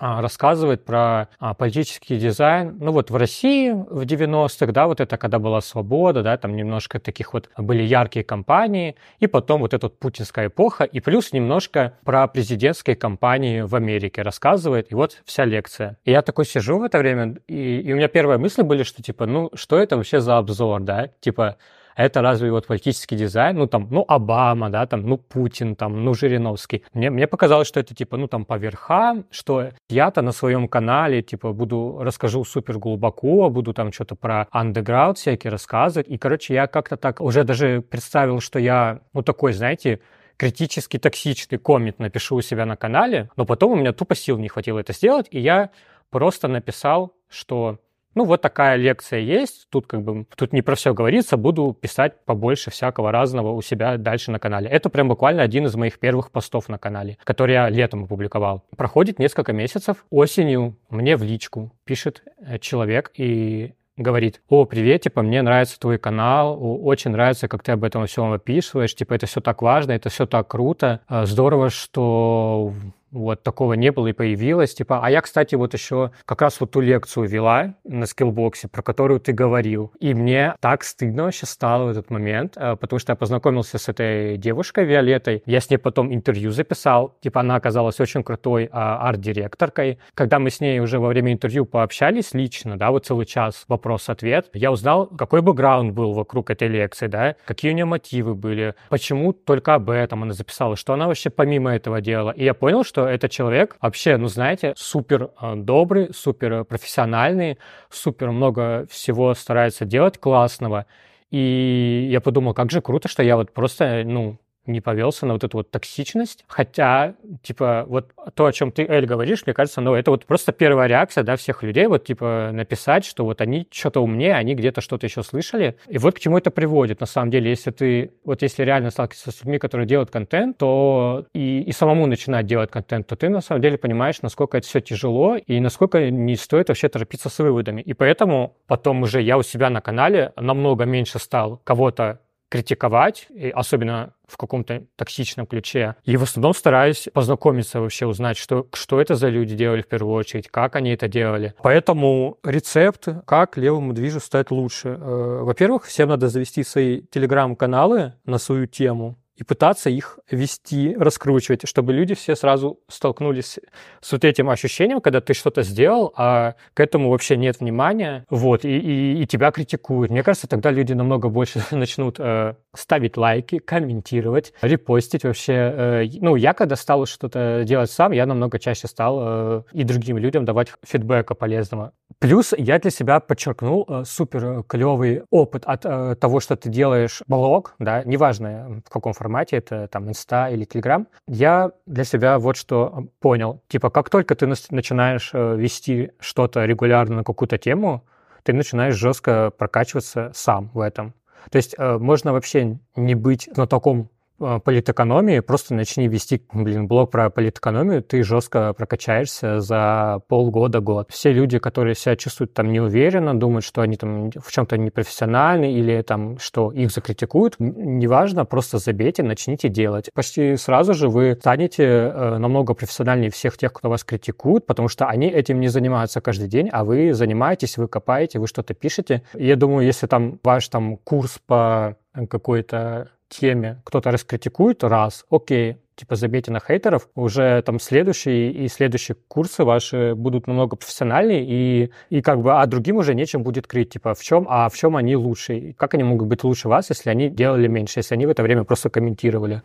а, рассказывает про а, политический дизайн. Ну вот в России в 90-х, да, вот это когда была свобода, да, там немножко таких вот были яркие кампании, и потом вот эта вот путинская эпоха, и плюс немножко про президентские кампании в Америке рассказывает, и вот вся лекция. И я такой сижу в это время, и, и у меня первые мысли были, что типа, ну что это вообще за обзор, да, типа это разве вот политический дизайн, ну там, ну Обама, да, там, ну Путин, там, ну Жириновский. Мне, мне показалось, что это типа, ну там по верхам, что я-то на своем канале, типа, буду, расскажу супер глубоко, буду там что-то про андеграунд всякие рассказывать. И, короче, я как-то так уже даже представил, что я, ну такой, знаете, критически токсичный коммент напишу у себя на канале, но потом у меня тупо сил не хватило это сделать, и я просто написал, что ну, вот такая лекция есть, тут как бы, тут не про все говорится, буду писать побольше всякого разного у себя дальше на канале. Это прям буквально один из моих первых постов на канале, который я летом опубликовал. Проходит несколько месяцев, осенью мне в личку пишет э, человек и говорит, о, привет, типа, мне нравится твой канал, очень нравится, как ты об этом всем описываешь, типа, это все так важно, это все так круто, э, здорово, что вот такого не было и появилось. Типа, а я, кстати, вот еще как раз вот ту лекцию вела на скиллбоксе, про которую ты говорил. И мне так стыдно вообще стало в этот момент, э, потому что я познакомился с этой девушкой Виолеттой. Я с ней потом интервью записал. Типа, она оказалась очень крутой а, арт-директоркой. Когда мы с ней уже во время интервью пообщались лично, да, вот целый час вопрос-ответ, я узнал, какой бэкграунд был вокруг этой лекции, да, какие у нее мотивы были, почему только об этом она записала, что она вообще помимо этого делала. И я понял, что этот человек вообще, ну, знаете, супер э, добрый, супер профессиональный, супер много всего старается делать классного. И я подумал, как же круто, что я вот просто, ну, не повелся на вот эту вот токсичность. Хотя, типа, вот то, о чем ты, Эль, говоришь, мне кажется, ну, это вот просто первая реакция, да, всех людей, вот, типа, написать, что вот они что-то умнее, они где-то что-то еще слышали. И вот к чему это приводит, на самом деле, если ты, вот если реально сталкиваешься с людьми, которые делают контент, то и, и самому начинать делать контент, то ты, на самом деле, понимаешь, насколько это все тяжело и насколько не стоит вообще торопиться с выводами. И поэтому потом уже я у себя на канале намного меньше стал кого-то критиковать, и особенно в каком-то токсичном ключе. И в основном стараюсь познакомиться вообще, узнать, что, что это за люди делали в первую очередь, как они это делали. Поэтому рецепт, как левому движу стать лучше. Э, во-первых, всем надо завести свои телеграм-каналы на свою тему, и пытаться их вести, раскручивать, чтобы люди все сразу столкнулись с вот этим ощущением, когда ты что-то сделал, а к этому вообще нет внимания, вот, и, и, и тебя критикуют. Мне кажется, тогда люди намного больше начнут э, ставить лайки, комментировать, репостить вообще. Э, ну, я когда стал что-то делать сам, я намного чаще стал э, и другим людям давать фидбэка полезного. Плюс я для себя подчеркнул э, супер клевый опыт от э, того, что ты делаешь блог, да, неважно в каком формате, формате, это там инста или телеграм, я для себя вот что понял. Типа, как только ты начинаешь э, вести что-то регулярно на какую-то тему, ты начинаешь жестко прокачиваться сам в этом. То есть э, можно вообще не быть знатоком Э, политэкономии, просто начни вести, блин, блог про политэкономию, ты жестко прокачаешься за полгода-год. Все люди, которые себя чувствуют там неуверенно, думают, что они там в чем-то непрофессиональны или там, что их закритикуют, неважно, просто забейте, начните делать. Почти сразу же вы станете э, намного профессиональнее всех тех, кто вас критикует, потому что они этим не занимаются каждый день, а вы занимаетесь, вы копаете, вы что-то пишете. Я думаю, если там ваш там курс по какой-то теме кто-то раскритикует раз, окей, типа забейте на хейтеров, уже там следующие и следующие курсы ваши будут намного профессиональнее, и, и как бы, а другим уже нечем будет крыть, типа, в чем, а в чем они лучше, как они могут быть лучше вас, если они делали меньше, если они в это время просто комментировали.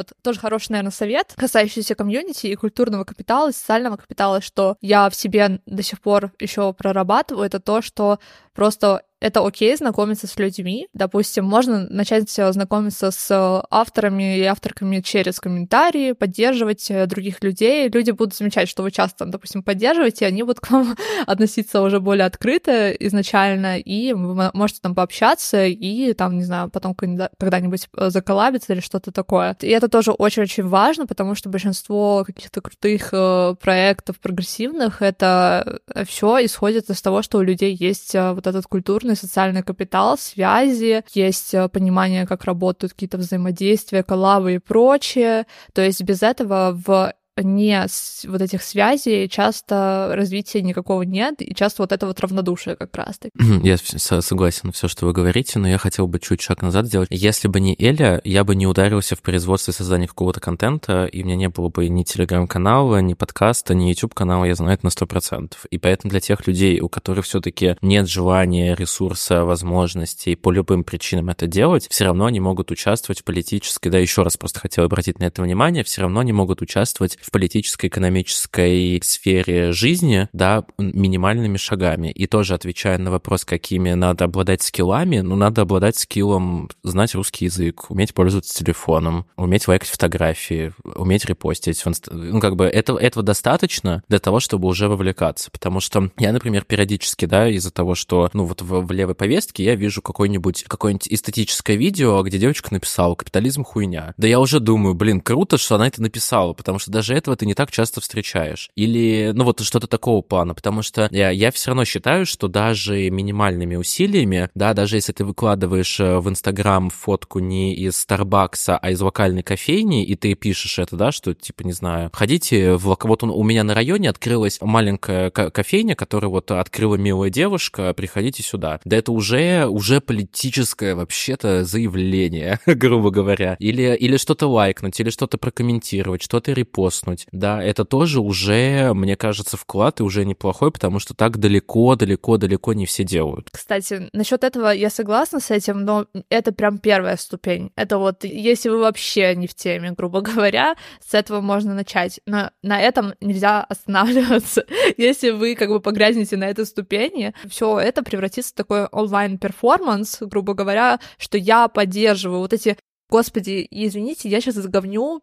Вот тоже хороший, наверное, совет, касающийся комьюнити и культурного капитала, и социального капитала, что я в себе до сих пор еще прорабатываю, это то, что просто это окей знакомиться с людьми. Допустим, можно начать знакомиться с авторами и авторками через комментарии, поддерживать э, других людей. Люди будут замечать, что вы часто, допустим, поддерживаете, и они будут к вам относиться уже более открыто изначально, и вы можете там пообщаться и там, не знаю, потом когда-нибудь э, заколабиться или что-то такое. И это тоже очень-очень важно, потому что большинство каких-то крутых э, проектов прогрессивных, это все исходит из того, что у людей есть вот этот культурный социальный капитал, связи, есть э, понимание, как работают какие-то взаимодействия, коллабы и прочее. То есть без этого в не вот этих связей часто развития никакого нет, и часто вот это вот равнодушие как раз таки. Я согласен все, что вы говорите, но я хотел бы чуть шаг назад сделать. Если бы не Эля, я бы не ударился в производство и создание какого-то контента, и у меня не было бы ни телеграм-канала, ни подкаста, ни YouTube-канала, я знаю это на сто процентов. И поэтому для тех людей, у которых все таки нет желания, ресурса, возможностей по любым причинам это делать, все равно они могут участвовать в политической, да, еще раз просто хотел обратить на это внимание, все равно они могут участвовать в политической, экономической сфере жизни, да, минимальными шагами. И тоже отвечая на вопрос, какими надо обладать скиллами, ну, надо обладать скиллом знать русский язык, уметь пользоваться телефоном, уметь лайкать фотографии, уметь репостить. Ну, как бы этого, этого достаточно для того, чтобы уже вовлекаться. Потому что я, например, периодически, да, из-за того, что, ну, вот в, в левой повестке я вижу какое-нибудь какое эстетическое видео, где девочка написала «Капитализм хуйня». Да я уже думаю, блин, круто, что она это написала, потому что даже этого ты не так часто встречаешь. Или, ну вот что-то такого плана, потому что я, я все равно считаю, что даже минимальными усилиями, да, даже если ты выкладываешь э, в Инстаграм фотку не из Старбакса, а из локальной кофейни, и ты пишешь это, да, что, типа, не знаю, ходите в... Вот он, у меня на районе открылась маленькая кофейня, которая вот открыла милая девушка, приходите сюда. Да это уже, уже политическое вообще-то заявление, грубо говоря. Или, или что-то лайкнуть, или что-то прокомментировать, что-то репостнуть. Да, это тоже уже, мне кажется, вклад и уже неплохой, потому что так далеко, далеко, далеко не все делают. Кстати, насчет этого я согласна с этим, но это прям первая ступень. Это вот, если вы вообще не в теме, грубо говоря, с этого можно начать. Но на этом нельзя останавливаться. Если вы как бы погрязнете на этой ступени, все это превратится в такой онлайн-перформанс, грубо говоря, что я поддерживаю вот эти Господи, извините, я сейчас заговню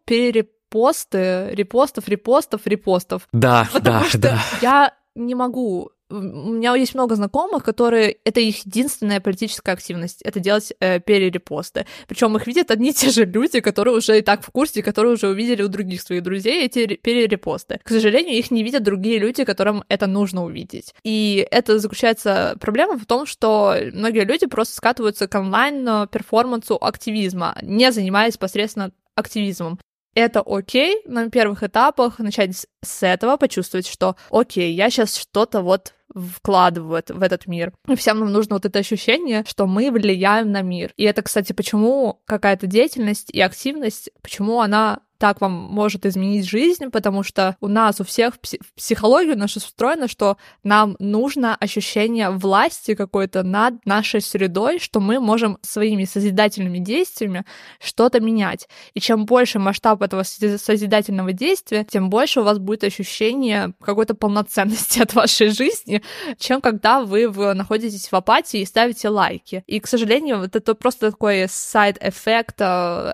перерепосты, репостов, репостов, репостов. Да, Потому да, что да. Я не могу у меня есть много знакомых, которые это их единственная политическая активность, это делать э, перерепосты. Причем их видят одни и те же люди, которые уже и так в курсе, которые уже увидели у других своих друзей эти перерепосты. К сожалению, их не видят другие люди, которым это нужно увидеть. И это заключается проблема в том, что многие люди просто скатываются к онлайн-перформансу активизма, не занимаясь непосредственно активизмом это окей на первых этапах, начать с этого, почувствовать, что окей, я сейчас что-то вот вкладываю в этот мир. И всем нам нужно вот это ощущение, что мы влияем на мир. И это, кстати, почему какая-то деятельность и активность, почему она так вам может изменить жизнь, потому что у нас у всех психология наша устроена, что нам нужно ощущение власти какой-то над нашей средой, что мы можем своими созидательными действиями что-то менять. И чем больше масштаб этого созидательного действия, тем больше у вас будет ощущение какой-то полноценности от вашей жизни, чем когда вы находитесь в апатии и ставите лайки. И, к сожалению, вот это просто такой side effect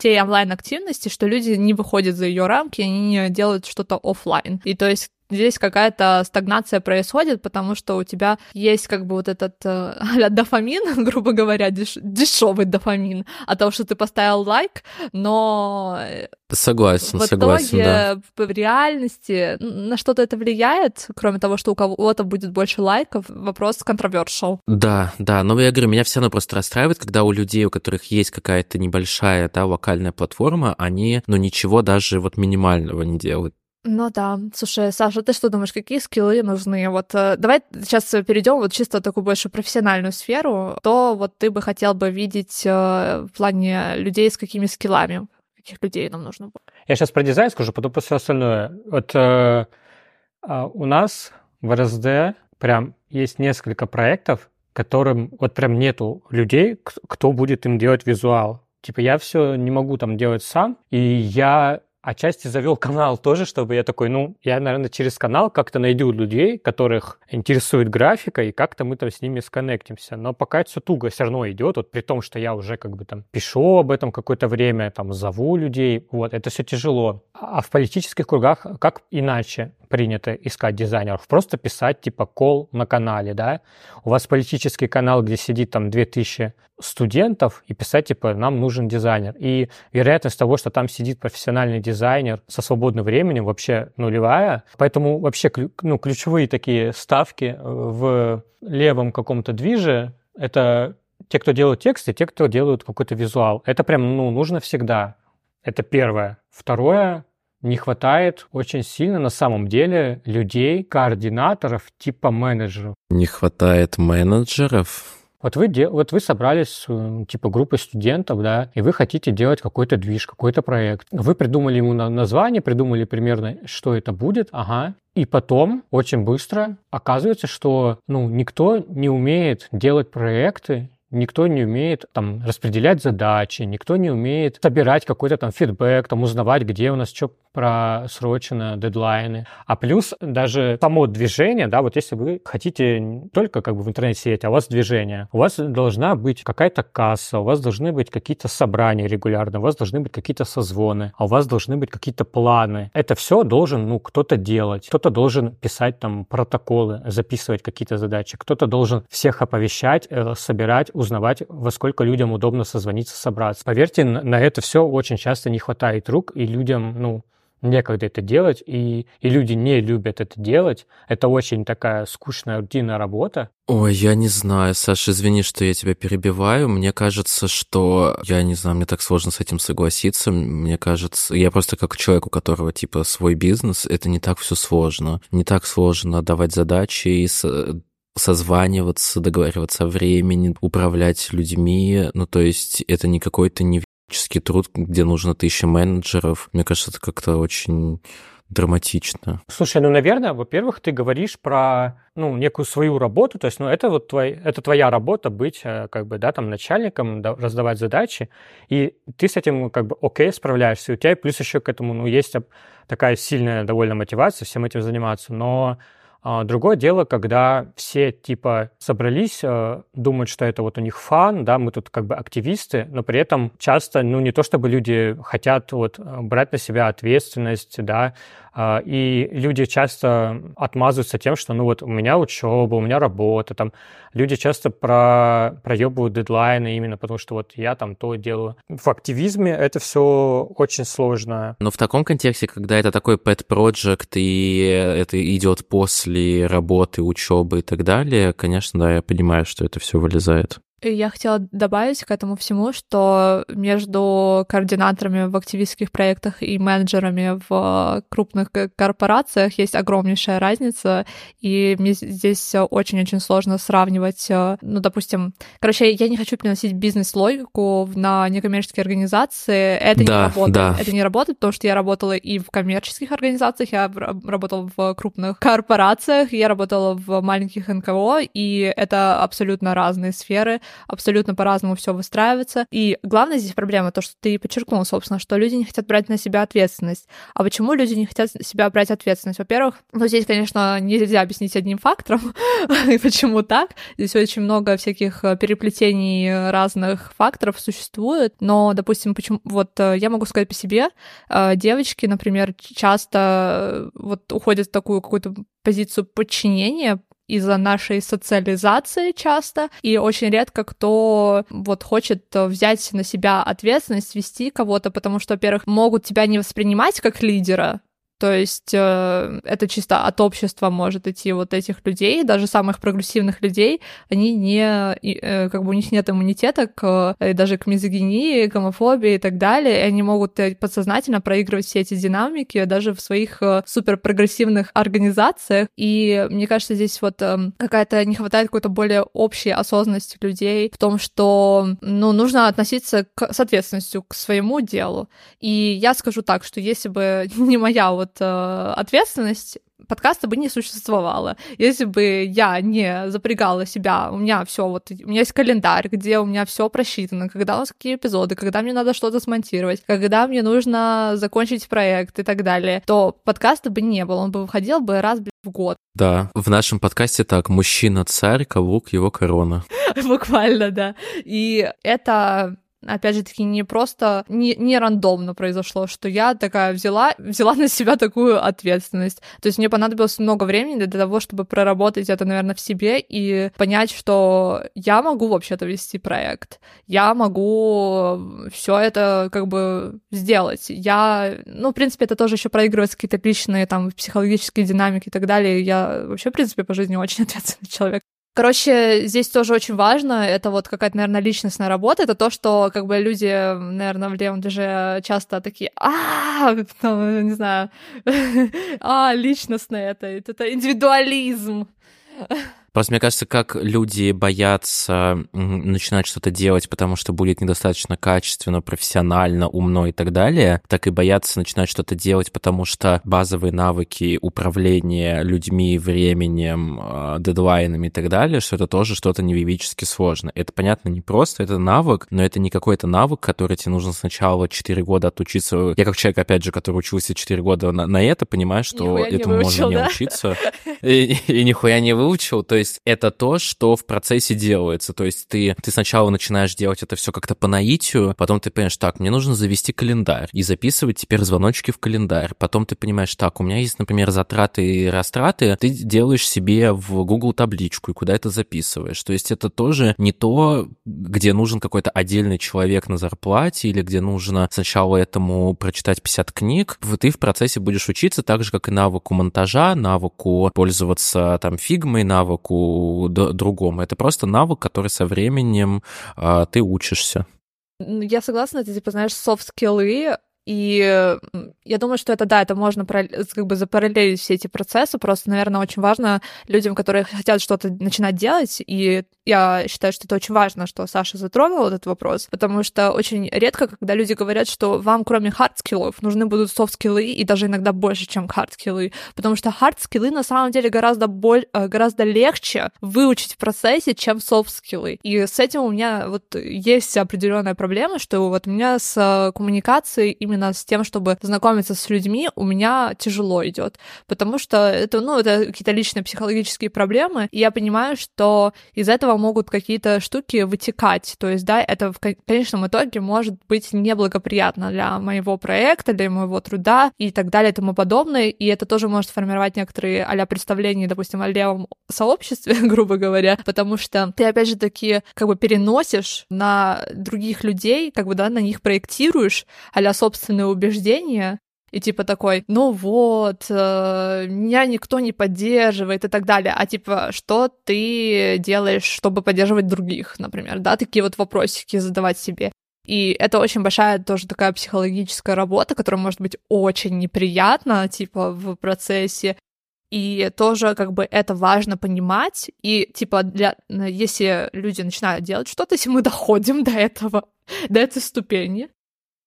всей онлайн-активности, что люди не выходят выходят за ее рамки, они делают что-то офлайн. И то есть здесь какая-то стагнация происходит, потому что у тебя есть как бы вот этот э, дофамин, грубо говоря, деш- дешевый дофамин от того, что ты поставил лайк, но э, согласен, в согласен, итоге да. в реальности на что-то это влияет, кроме того, что у кого-то будет больше лайков, вопрос controversial. Да, да, но я говорю, меня все равно просто расстраивает, когда у людей, у которых есть какая-то небольшая, да, локальная платформа, они, ну, ничего даже вот минимального не делают. Ну да. Слушай, Саша, ты что думаешь, какие скиллы нужны? Вот э, давай сейчас перейдем вот чисто такую больше профессиональную сферу. То вот ты бы хотел бы видеть э, в плане людей с какими скиллами? Каких людей нам нужно будет? Я сейчас про дизайн скажу, потом про все остальное. Вот э, э, у нас в РСД прям есть несколько проектов, которым вот прям нету людей, кто будет им делать визуал. Типа я все не могу там делать сам, и я отчасти завел канал тоже, чтобы я такой, ну, я, наверное, через канал как-то найду людей, которых интересует графика, и как-то мы там с ними сконнектимся. Но пока это все туго все равно идет, вот при том, что я уже как бы там пишу об этом какое-то время, там зову людей, вот, это все тяжело. А в политических кругах как иначе? принято искать дизайнеров, просто писать типа кол на канале, да. У вас политический канал, где сидит там 2000 студентов, и писать типа нам нужен дизайнер. И вероятность того, что там сидит профессиональный дизайнер со свободным временем вообще нулевая. Поэтому вообще ну, ключевые такие ставки в левом каком-то движе — это те, кто делают текст, и те, кто делают какой-то визуал. Это прям ну, нужно всегда. Это первое. Второе, не хватает очень сильно на самом деле людей, координаторов типа менеджеров. Не хватает менеджеров? Вот вы, вот вы собрались, типа, группой студентов, да, и вы хотите делать какой-то движ, какой-то проект. Вы придумали ему название, придумали примерно, что это будет, ага. И потом, очень быстро, оказывается, что, ну, никто не умеет делать проекты, никто не умеет там распределять задачи, никто не умеет собирать какой-то там фидбэк, там узнавать, где у нас что просрочено, дедлайны. А плюс даже само движение, да, вот если вы хотите только как бы в интернете сидеть, а у вас движение, у вас должна быть какая-то касса, у вас должны быть какие-то собрания регулярно, у вас должны быть какие-то созвоны, а у вас должны быть какие-то планы. Это все должен, ну, кто-то делать. Кто-то должен писать там протоколы, записывать какие-то задачи. Кто-то должен всех оповещать, э, собирать, во сколько людям удобно созвониться, собраться. Поверьте, на это все очень часто не хватает рук, и людям, ну, некогда это делать, и, и люди не любят это делать. Это очень такая скучная, рутинная работа. Ой, я не знаю, Саша, извини, что я тебя перебиваю. Мне кажется, что... Я не знаю, мне так сложно с этим согласиться. Мне кажется... Я просто как человек, у которого, типа, свой бизнес, это не так все сложно. Не так сложно давать задачи и созваниваться, договариваться о времени, управлять людьми. Ну, то есть это не какой-то не труд, где нужно тысяча менеджеров. Мне кажется, это как-то очень драматично. Слушай, ну, наверное, во-первых, ты говоришь про, ну, некую свою работу, то есть, ну, это вот твой, это твоя работа быть, э, как бы, да, там, начальником, да, раздавать задачи, и ты с этим, как бы, окей, справляешься, и у тебя плюс еще к этому, ну, есть такая сильная довольно мотивация всем этим заниматься, но другое дело, когда все типа собрались, э, думают, что это вот у них фан, да, мы тут как бы активисты, но при этом часто, ну, не то чтобы люди хотят вот брать на себя ответственность, да, а, и люди часто отмазываются тем, что ну вот у меня учеба, у меня работа, там люди часто про, проебывают дедлайны именно потому, что вот я там то делаю. В активизме это все очень сложно. Но в таком контексте, когда это такой pet project и это идет после работы, учебы и так далее, конечно, да, я понимаю, что это все вылезает. Я хотела добавить к этому всему, что между координаторами в активистских проектах и менеджерами в крупных корпорациях есть огромнейшая разница, и мне здесь очень-очень сложно сравнивать, э, ну, допустим, короче, я не хочу приносить бизнес-логику на некоммерческие организации, это да, не работает, да. это не работает, потому что я работала и в коммерческих организациях, я работала в крупных корпорациях, я работала в маленьких НКО, и это абсолютно разные сферы, абсолютно по-разному все выстраивается. И главная здесь проблема, то, что ты подчеркнул, собственно, что люди не хотят брать на себя ответственность. А почему люди не хотят себя брать ответственность? Во-первых, ну, здесь, конечно, нельзя объяснить одним фактором, почему так. Здесь очень много всяких э, переплетений разных факторов существует, но, допустим, почему... Вот э, я могу сказать по себе, э, девочки, например, часто вот уходят в такую какую-то позицию подчинения, из-за нашей социализации часто, и очень редко кто вот хочет взять на себя ответственность, вести кого-то, потому что, во-первых, могут тебя не воспринимать как лидера, то есть э, это чисто от общества может идти вот этих людей, даже самых прогрессивных людей, они не, э, как бы у них нет иммунитета к, э, даже к мизогинии, гомофобии и так далее, и они могут э, подсознательно проигрывать все эти динамики даже в своих э, суперпрогрессивных организациях. И мне кажется, здесь вот э, какая-то не хватает какой-то более общей осознанности людей в том, что ну, нужно относиться к, с ответственностью к своему делу. И я скажу так, что если бы не моя вот вот э, ответственность, подкаста бы не существовало. Если бы я не запрягала себя, у меня все вот, у меня есть календарь, где у меня все просчитано, когда у нас какие эпизоды, когда мне надо что-то смонтировать, когда мне нужно закончить проект и так далее, то подкаста бы не было, он бы выходил бы раз в год. Да, в нашем подкасте так, мужчина царь, каблук его корона. Буквально, да. И это опять же таки, не просто, не, не рандомно произошло, что я такая взяла, взяла на себя такую ответственность. То есть мне понадобилось много времени для того, чтобы проработать это, наверное, в себе и понять, что я могу вообще-то вести проект, я могу все это как бы сделать. Я, ну, в принципе, это тоже еще проигрывается какие-то личные там психологические динамики и так далее. Я вообще, в принципе, по жизни очень ответственный человек. Короче, здесь тоже очень важно, это вот какая-то, наверное, личностная работа, это то, что как бы люди, наверное, в левом движе часто такие, а, не знаю, а, личностное это, это индивидуализм. Просто мне кажется, как люди боятся начинать что-то делать, потому что будет недостаточно качественно, профессионально, умно и так далее, так и боятся начинать что-то делать, потому что базовые навыки управления людьми, временем, а, дедлайнами и так далее, что это тоже что-то невивически сложно. Это, понятно, не просто, это навык, но это не какой-то навык, который тебе нужно сначала 4 года отучиться. Я как человек, опять же, который учился 4 года на, на это, понимаю, что нихуя этому выучил, можно не учиться. И, и нихуя не выучил. То есть это то, что в процессе делается. То есть ты, ты сначала начинаешь делать это все как-то по наитию, потом ты понимаешь, так, мне нужно завести календарь и записывать теперь звоночки в календарь. Потом ты понимаешь, так, у меня есть, например, затраты и растраты, ты делаешь себе в Google табличку и куда это записываешь. То есть это тоже не то, где нужен какой-то отдельный человек на зарплате или где нужно сначала этому прочитать 50 книг. Ты в процессе будешь учиться так же, как и навыку монтажа, навыку пользоваться там фигмой, навыку другому. Это просто навык, который со временем а, ты учишься. Я согласна, это, типа, знаешь, софт-скиллы, и я думаю, что это, да, это можно как бы запараллелить все эти процессы. Просто, наверное, очень важно людям, которые хотят что-то начинать делать, и я считаю, что это очень важно, что Саша затронул этот вопрос, потому что очень редко, когда люди говорят, что вам кроме хард-скиллов нужны будут софт-скиллы, и даже иногда больше, чем хард-скиллы, потому что хард-скиллы на самом деле гораздо, боль, э, гораздо легче выучить в процессе, чем софт-скиллы. И с этим у меня вот есть определенная проблема, что вот у меня с э, коммуникацией именно с тем, чтобы знакомиться с людьми, у меня тяжело идет, потому что это, ну, это какие-то личные психологические проблемы, и я понимаю, что из этого могут какие-то штуки вытекать, то есть, да, это в конечном итоге может быть неблагоприятно для моего проекта, для моего труда и так далее и тому подобное, и это тоже может формировать некоторые а представления, допустим, о левом сообществе, грубо говоря, потому что ты, опять же, таки как бы переносишь на других людей, как бы, да, на них проектируешь а собственно собственные убеждения, и типа такой, ну вот, э, меня никто не поддерживает и так далее, а типа, что ты делаешь, чтобы поддерживать других, например, да, такие вот вопросики задавать себе. И это очень большая тоже такая психологическая работа, которая может быть очень неприятна, типа, в процессе. И тоже как бы это важно понимать. И типа для, если люди начинают делать что-то, если мы доходим до этого, до этой ступени,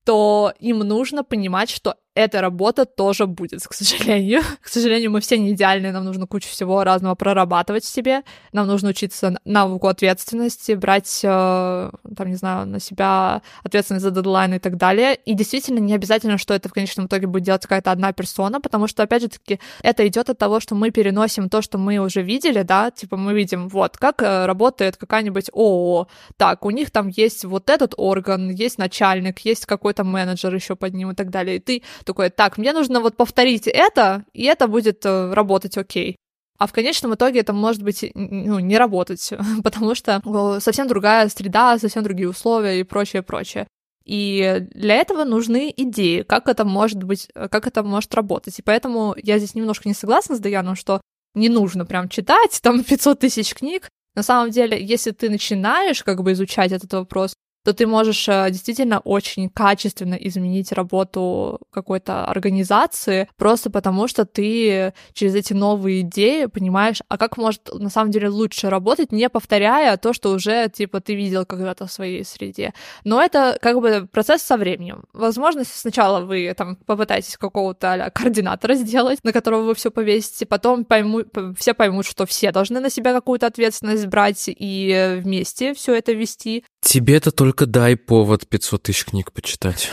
то им нужно понимать, что эта работа тоже будет, к сожалению. К сожалению, мы все не идеальные, нам нужно кучу всего разного прорабатывать в себе, нам нужно учиться навыку ответственности, брать, э, там, не знаю, на себя ответственность за дедлайн и так далее. И действительно не обязательно, что это в конечном итоге будет делать какая-то одна персона, потому что, опять же таки, это идет от того, что мы переносим то, что мы уже видели, да, типа мы видим, вот, как э, работает какая-нибудь ООО, так, у них там есть вот этот орган, есть начальник, есть какой-то менеджер еще под ним и так далее, и ты такой, так, мне нужно вот повторить это, и это будет э, работать окей. А в конечном итоге это может быть ну, не работать, потому что совсем другая среда, совсем другие условия и прочее, прочее. И для этого нужны идеи, как это может быть, как это может работать. И поэтому я здесь немножко не согласна с Даяном, что не нужно прям читать там 500 тысяч книг. На самом деле, если ты начинаешь как бы изучать этот вопрос, то ты можешь э, действительно очень качественно изменить работу какой-то организации, просто потому что ты через эти новые идеи понимаешь, а как может на самом деле лучше работать, не повторяя то, что уже, типа, ты видел когда-то в своей среде. Но это как бы процесс со временем. Возможно, сначала вы там попытаетесь какого-то координатора сделать, на которого вы все повесите, потом пойму, все поймут, что все должны на себя какую-то ответственность брать и вместе все это вести. Тебе это только дай повод 500 тысяч книг почитать.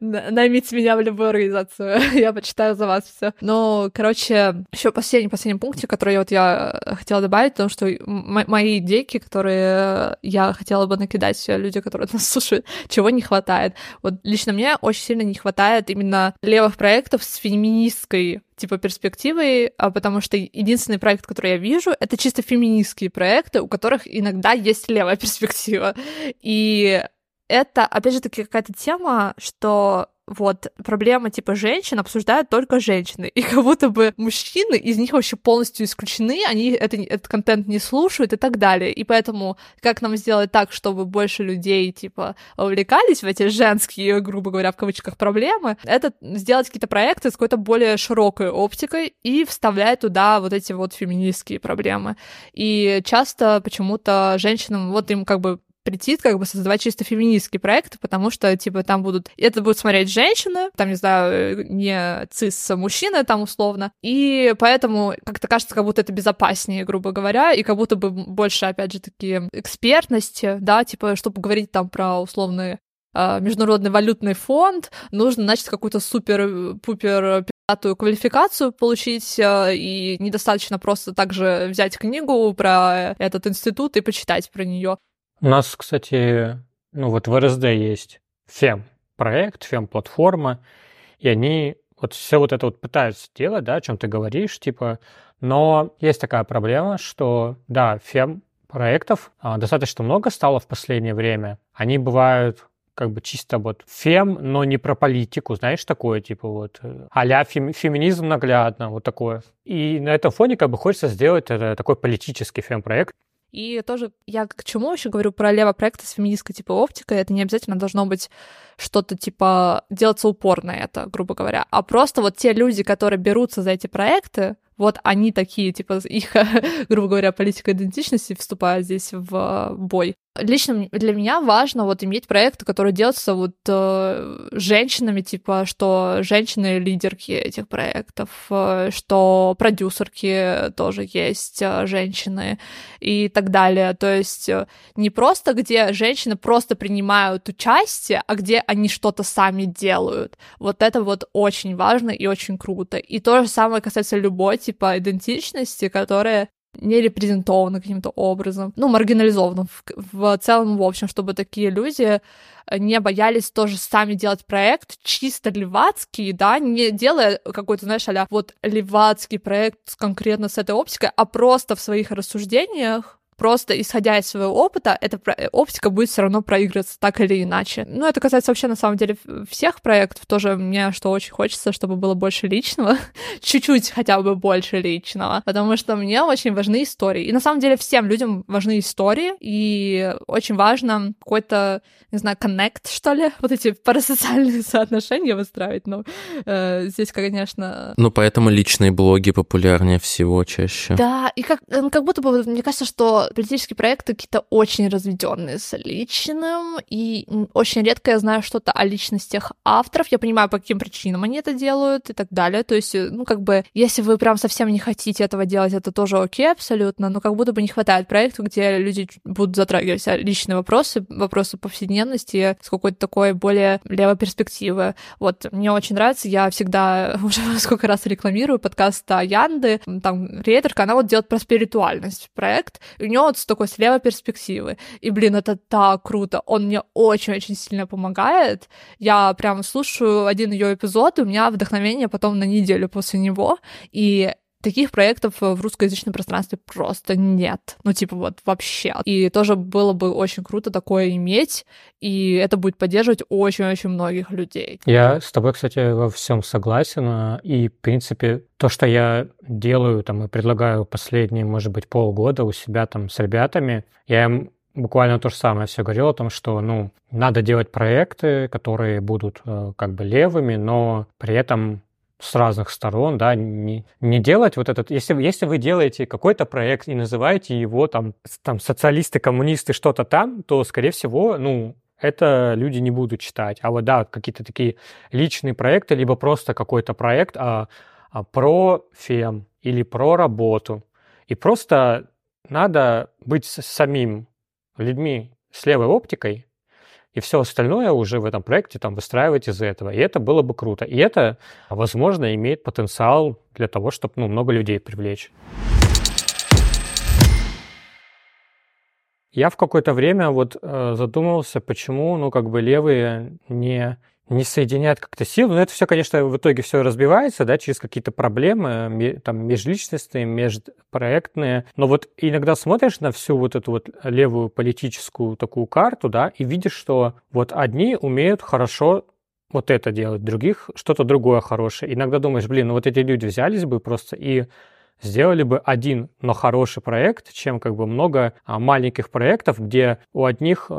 Наймите меня в любую организацию, я почитаю за вас все. Но, короче, еще последний, последний пункт, который вот я хотела добавить, потому что мои идейки, которые я хотела бы накидать люди, которые нас слушают, чего не хватает. Вот лично мне очень сильно не хватает именно левых проектов с феминистской типа перспективой, а потому что единственный проект, который я вижу, это чисто феминистские проекты, у которых иногда есть левая перспектива. И это, опять же таки, какая-то тема, что вот проблема типа женщин обсуждают только женщины, и как будто бы мужчины из них вообще полностью исключены, они это, этот контент не слушают и так далее. И поэтому как нам сделать так, чтобы больше людей типа увлекались в эти женские, грубо говоря, в кавычках проблемы, это сделать какие-то проекты с какой-то более широкой оптикой и вставлять туда вот эти вот феминистские проблемы. И часто почему-то женщинам вот им как бы прийти, как бы создавать чисто феминистский проект, потому что, типа, там будут... Это будут смотреть женщины, там, не знаю, не цис-мужчины там условно, и поэтому как-то кажется, как будто это безопаснее, грубо говоря, и как будто бы больше, опять же, такие экспертности, да, типа, чтобы говорить там про условные э, Международный валютный фонд, нужно, значит, какую-то супер-пупер пятую квалификацию получить, э, и недостаточно просто также взять книгу про этот институт и почитать про нее. У нас, кстати, ну вот в РСД есть фем проект, фем платформа, и они вот все вот это вот пытаются делать, да, о чем ты говоришь, типа, но есть такая проблема, что, да, фем проектов а, достаточно много стало в последнее время. Они бывают как бы чисто вот фем, но не про политику, знаешь, такое, типа вот а-ля фем, феминизм наглядно, вот такое. И на этом фоне как бы хочется сделать это, такой политический фем-проект. И тоже я к чему еще говорю про лево проекты с феминистской типа оптикой, это не обязательно должно быть что-то типа делаться упор на это, грубо говоря, а просто вот те люди, которые берутся за эти проекты, вот они такие, типа, их, грубо говоря, политика идентичности вступает здесь в бой. Лично для меня важно вот иметь проекты, которые делаются вот э, женщинами, типа, что женщины лидерки этих проектов, э, что продюсерки тоже есть э, женщины и так далее. То есть э, не просто где женщины просто принимают участие, а где они что-то сами делают. Вот это вот очень важно и очень круто. И то же самое касается любой типа идентичности, которая не репрезентованы каким-то образом, ну, маргинализованы в, в целом, в общем, чтобы такие люди не боялись тоже сами делать проект чисто левацкий, да, не делая какой-то, знаешь, а вот левацкий проект конкретно с этой оптикой, а просто в своих рассуждениях просто исходя из своего опыта, эта оптика будет все равно проигрываться так или иначе. Ну, это касается вообще, на самом деле, всех проектов. Тоже мне что очень хочется, чтобы было больше личного, чуть-чуть хотя бы больше личного, потому что мне очень важны истории. И на самом деле всем людям важны истории, и очень важно какой-то, не знаю, коннект, что ли, вот эти парасоциальные соотношения выстраивать. Ну, э, здесь, конечно... Ну, поэтому личные блоги популярнее всего чаще. Да, и как, как будто бы, мне кажется, что политические проекты какие-то очень разведенные с личным, и очень редко я знаю что-то о личностях авторов. Я понимаю, по каким причинам они это делают и так далее. То есть, ну, как бы, если вы прям совсем не хотите этого делать, это тоже окей абсолютно, но как будто бы не хватает проектов, где люди будут затрагивать личные вопросы, вопросы повседневности с какой-то такой более левой перспективы. Вот, мне очень нравится, я всегда уже сколько раз рекламирую подкаст Янды, там, риэлторка, она вот делает про спиритуальность проект, и вот с такой слева перспективы. И, блин, это так круто. Он мне очень-очень сильно помогает. Я прям слушаю один ее эпизод, и у меня вдохновение потом на неделю после него. И таких проектов в русскоязычном пространстве просто нет. Ну, типа, вот вообще. И тоже было бы очень круто такое иметь, и это будет поддерживать очень-очень многих людей. Я с тобой, кстати, во всем согласен. И, в принципе, то, что я делаю там и предлагаю последние, может быть, полгода у себя там с ребятами, я им буквально то же самое все говорил о том, что, ну, надо делать проекты, которые будут э, как бы левыми, но при этом с разных сторон, да, не, не делать вот этот, если, если вы делаете какой-то проект и называете его там, там социалисты, коммунисты, что-то там, то, скорее всего, ну, это люди не будут читать. А вот, да, какие-то такие личные проекты, либо просто какой-то проект а, а, про фем или про работу. И просто надо быть самим людьми с левой оптикой, и все остальное уже в этом проекте там выстраивать из этого. И это было бы круто. И это, возможно, имеет потенциал для того, чтобы ну, много людей привлечь. Я в какое-то время вот э, задумывался, почему, ну, как бы левые не не соединяет как-то силы. Но это все, конечно, в итоге все разбивается, да, через какие-то проблемы, там, межличностные, межпроектные. Но вот иногда смотришь на всю вот эту вот левую политическую такую карту, да, и видишь, что вот одни умеют хорошо вот это делать, других что-то другое хорошее. Иногда думаешь, блин, ну вот эти люди взялись бы просто и сделали бы один, но хороший проект, чем как бы много а, маленьких проектов, где у одних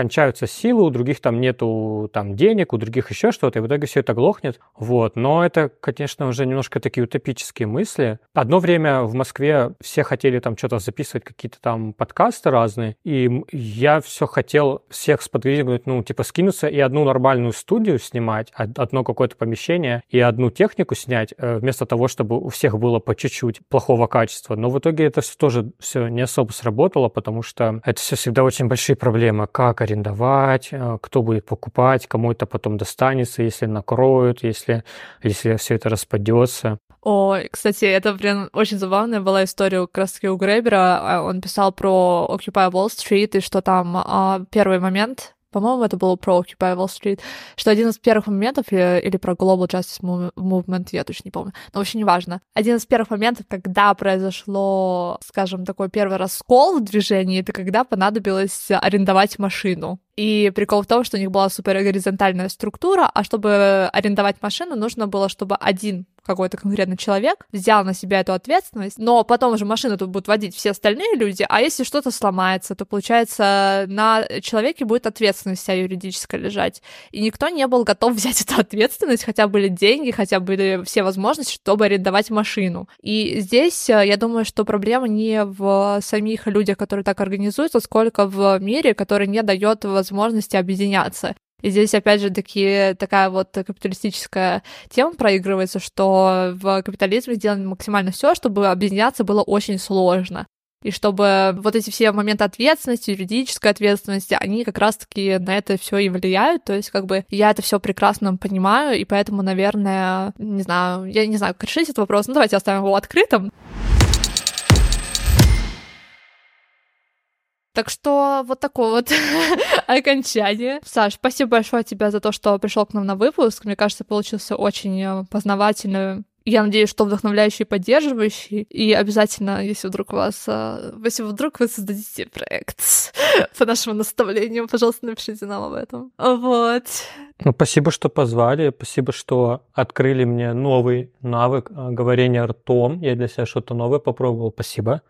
кончаются силы, у других там нету там денег, у других еще что-то, и в итоге все это глохнет. Вот. Но это, конечно, уже немножко такие утопические мысли. Одно время в Москве все хотели там что-то записывать, какие-то там подкасты разные, и я все хотел всех сподвигнуть, ну, типа, скинуться и одну нормальную студию снимать, одно какое-то помещение и одну технику снять, э, вместо того, чтобы у всех было по чуть-чуть плохого качества. Но в итоге это все тоже все не особо сработало, потому что это все всегда очень большие проблемы. Как арендовать, э, кто будет покупать, кому это потом достанется, если накроют, если, если все это распадется. Ой, кстати, это прям очень забавная была история как раз таки у Гребера. А, он писал про Occupy Wall Street, и что там а, первый момент, по-моему, это было про Occupy Wall Street, что один из первых моментов, или, или про Global Justice Movement, я точно не помню, но вообще не важно. Один из первых моментов, когда произошло, скажем, такой первый раскол в движении, это когда понадобилось арендовать машину. И прикол в том, что у них была супер горизонтальная структура, а чтобы арендовать машину, нужно было, чтобы один какой-то конкретный человек взял на себя эту ответственность, но потом уже машину тут будут водить все остальные люди, а если что-то сломается, то, получается, на человеке будет ответственность вся юридическая лежать. И никто не был готов взять эту ответственность, хотя были деньги, хотя были все возможности, чтобы арендовать машину. И здесь, э, я думаю, что проблема не в самих людях, которые так организуются, сколько в мире, который не дает возможности объединяться. И здесь, опять же, таки, такая вот капиталистическая тема проигрывается, что в капитализме сделано максимально все, чтобы объединяться было очень сложно. И чтобы вот эти все моменты ответственности, юридической ответственности, они как раз-таки на это все и влияют. То есть, как бы я это все прекрасно понимаю, и поэтому, наверное, не знаю, я не знаю, как решить этот вопрос. Ну, давайте оставим его открытым. Так что вот такое вот окончание. Саш, спасибо большое тебе за то, что пришел к нам на выпуск. Мне кажется, получился очень э, познавательный. Я надеюсь, что вдохновляющий и поддерживающий. И обязательно, если вдруг у вас, э, если вдруг вы создадите проект по нашему наставлению, пожалуйста, напишите нам об этом. Вот. Ну, спасибо, что позвали, спасибо, что открыли мне новый навык э, говорения ртом. Я для себя что-то новое попробовал. Спасибо.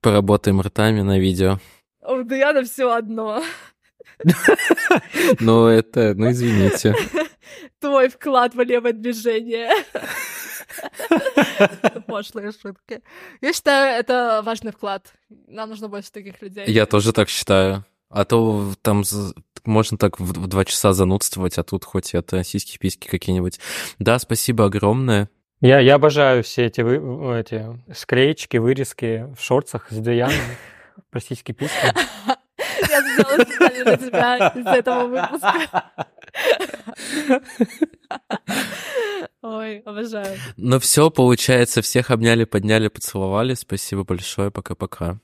Поработаем ртами на видео. У Даяна все одно. Ну, это, ну, извините. Твой вклад в левое движение. Пошлые шутки. Я считаю, это важный вклад. Нам нужно больше таких людей. Я тоже так считаю. А то там можно так в два часа занудствовать, а тут хоть это сиськи-письки какие-нибудь. Да, спасибо огромное. Я, я обожаю все эти, вы, эти склеечки, вырезки в шорцах с Даяном. Простите, писька. Я сделала специально для тебя из этого выпуска. Ой, обожаю. Ну все, получается, всех обняли, подняли, поцеловали. Спасибо большое, пока-пока.